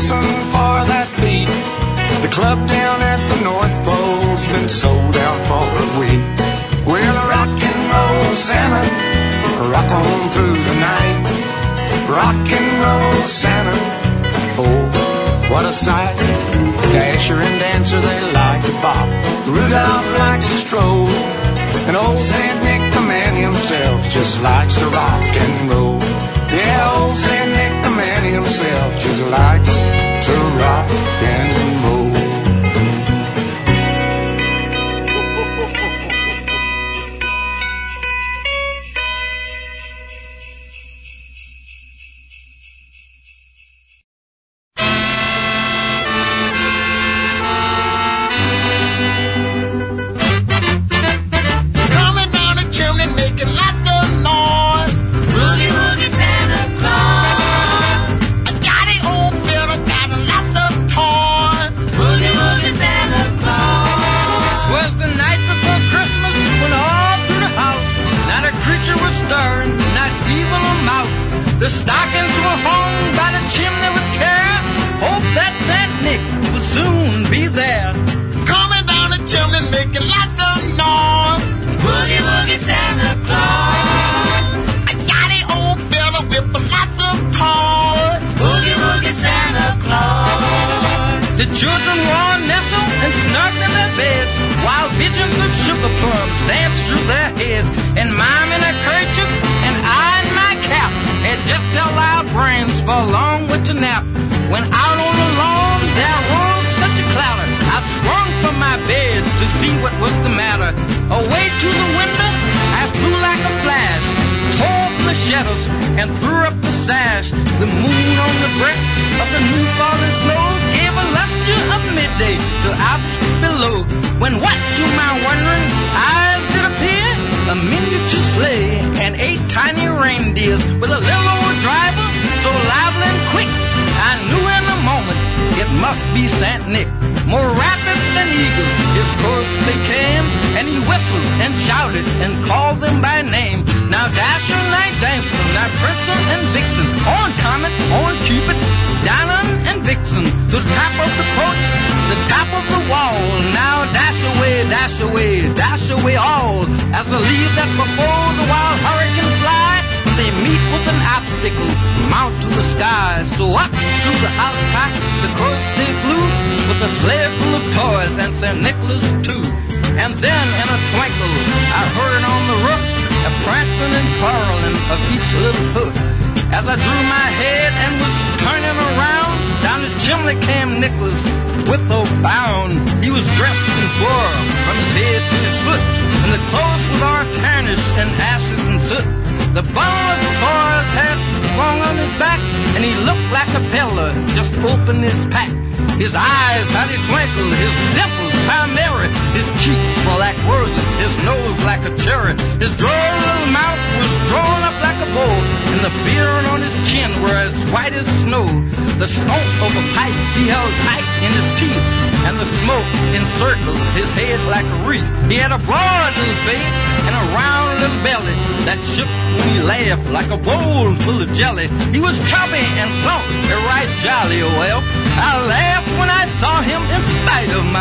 listen for that beat. The club down at the North Pole's been sold out for a week. We're the rock and roll Santa, rock on through the night. Rock and roll Santa, oh, what a sight. Dasher and Dancer, they like to bop. Rudolph likes to stroll. And old Saint Nick, the man himself, just likes to rock and roll. Yeah, old Saint Nick myself just likes to rock and roll.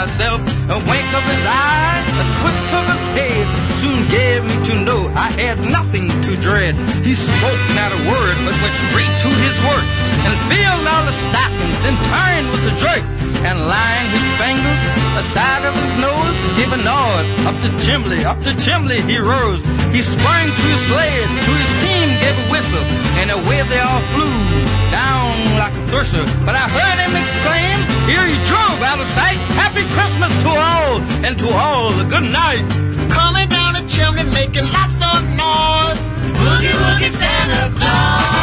myself. A wink of his eye, a twist of his head, soon gave me to know I had nothing to dread. He spoke not a word, but went straight to his work, and filled all the stockings, then turned with a jerk, and lying his fingers aside of his nose, gave a nod. Up the chimney, up the chimney he rose. He sprang to his sled, to his team gave a whistle, and away they all flew down like a thresher. But I heard him exclaim, here he drove out of sight. Happy Christmas to all, and to all a good night. Coming down the chimney making lots of noise. Boogie woogie Santa Claus.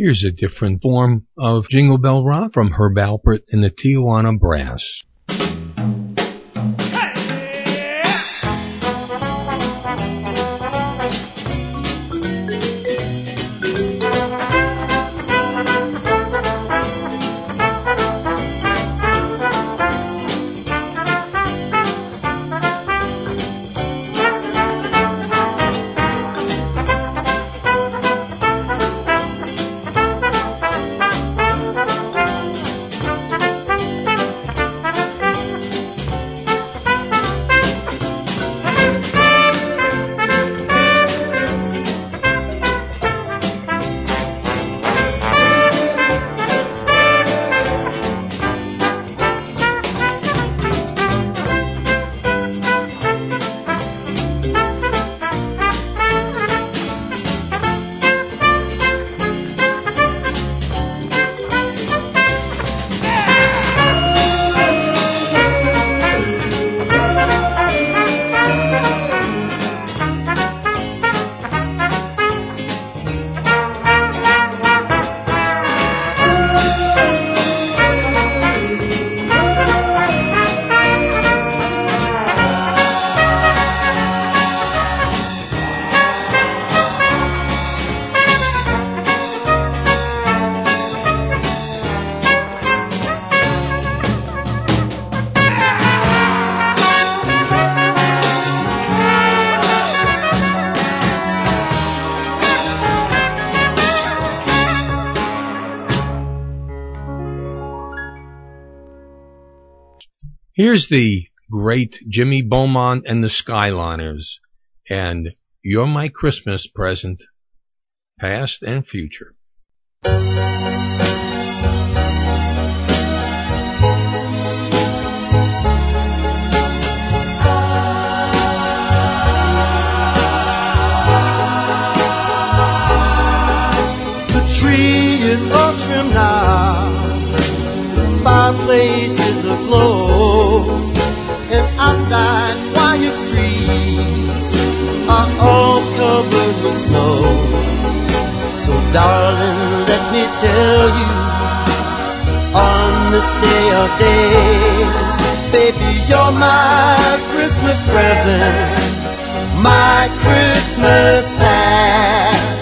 Here's a different form of Jingle Bell Rock from Herb Alpert and the Tijuana Brass. Here's the great Jimmy Beaumont and the Skyliners, and You're My Christmas Present, Past and Future. The tree is all trimmed now, the fireplace is aglow, and outside quiet streets are all covered with snow. So, darling, let me tell you, on this day of days, baby, you're my Christmas present, my Christmas past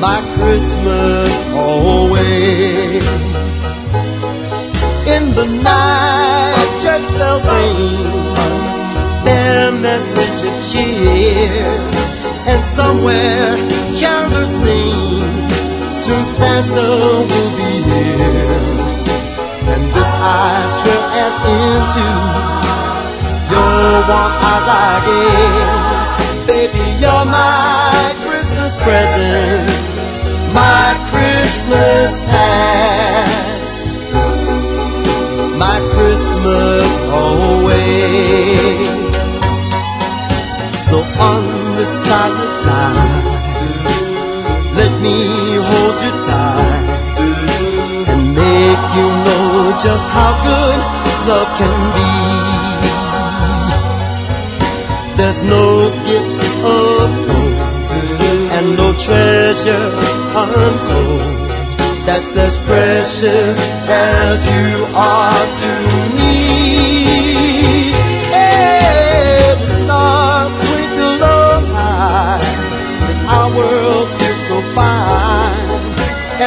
my Christmas always. The night, church bells ring, their message of cheer, and somewhere candles sing. Soon Santa will be here, and this I swear as into your warm eyes I gaze. Baby, you're my Christmas present, my Christmas past, Christmas always. So on this silent night, let me hold you tight and make you know just how good love can be. There's no gift of gold and no treasure treasure untold that's as precious as you are to me.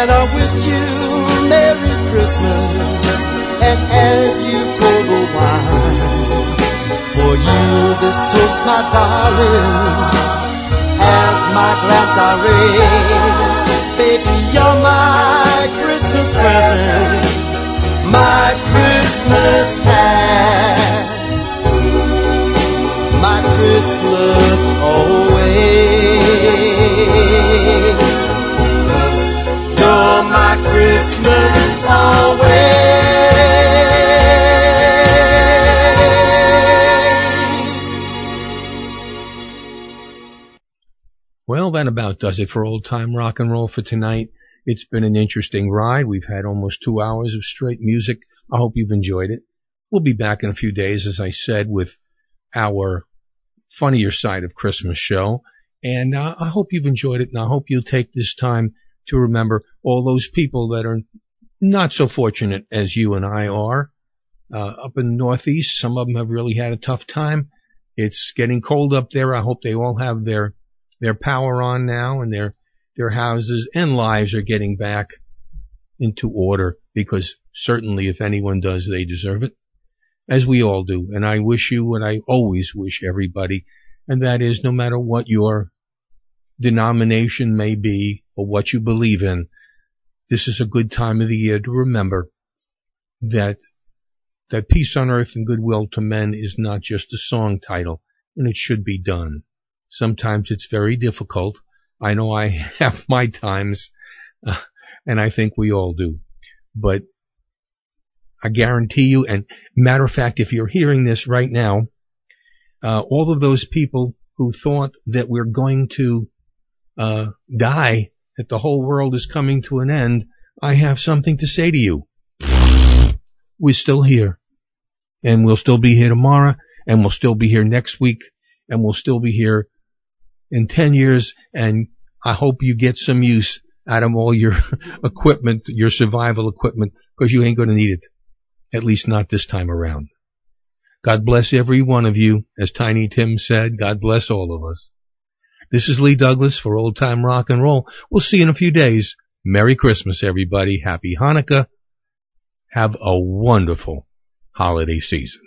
And I wish you Merry Christmas, and as you pour the wine, for you this toast, my darling as my glass I raise. Baby, you're my Christmas present, my Christmas past, my Christmas always. Christmas. Well, that about does it for old time rock and roll for tonight. It's been an interesting ride. We've had almost two hours of straight music. I hope you've enjoyed it. We'll be back in a few days, as I said, with our funnier side of Christmas show. And uh, I hope you've enjoyed it, and I hope you'll take this time to remember all those people that are not so fortunate as you and I are. Uh, up in the Northeast, some of them have really had a tough time. It's getting cold up there. I hope they all have their their power on now and their their houses and lives are getting back into order because certainly if anyone does, they deserve it, as we all do. And I wish you what I always wish everybody, and that is no matter what your denomination may be or what you believe in, this is a good time of the year to remember that that peace on earth and goodwill to men is not just a song title, and it should be done. Sometimes it's very difficult. I know I have my times, uh, and I think we all do. But I guarantee you, and matter of fact, if you're hearing this right now, uh, all of those people who thought that we're going to uh, die, that the whole world is coming to an end, I have something to say to you. We're still here. And we'll still be here tomorrow, and we'll still be here next week, and we'll still be here in 10 years, and I hope you get some use out of all your equipment, your survival equipment, because you ain't going to need it. At least not this time around. God bless every one of you. As Tiny Tim said, God bless all of us. This is Lee Douglas for Old Time Rock and Roll. We'll see you in a few days. Merry Christmas, everybody. Happy Hanukkah. Have a wonderful holiday season.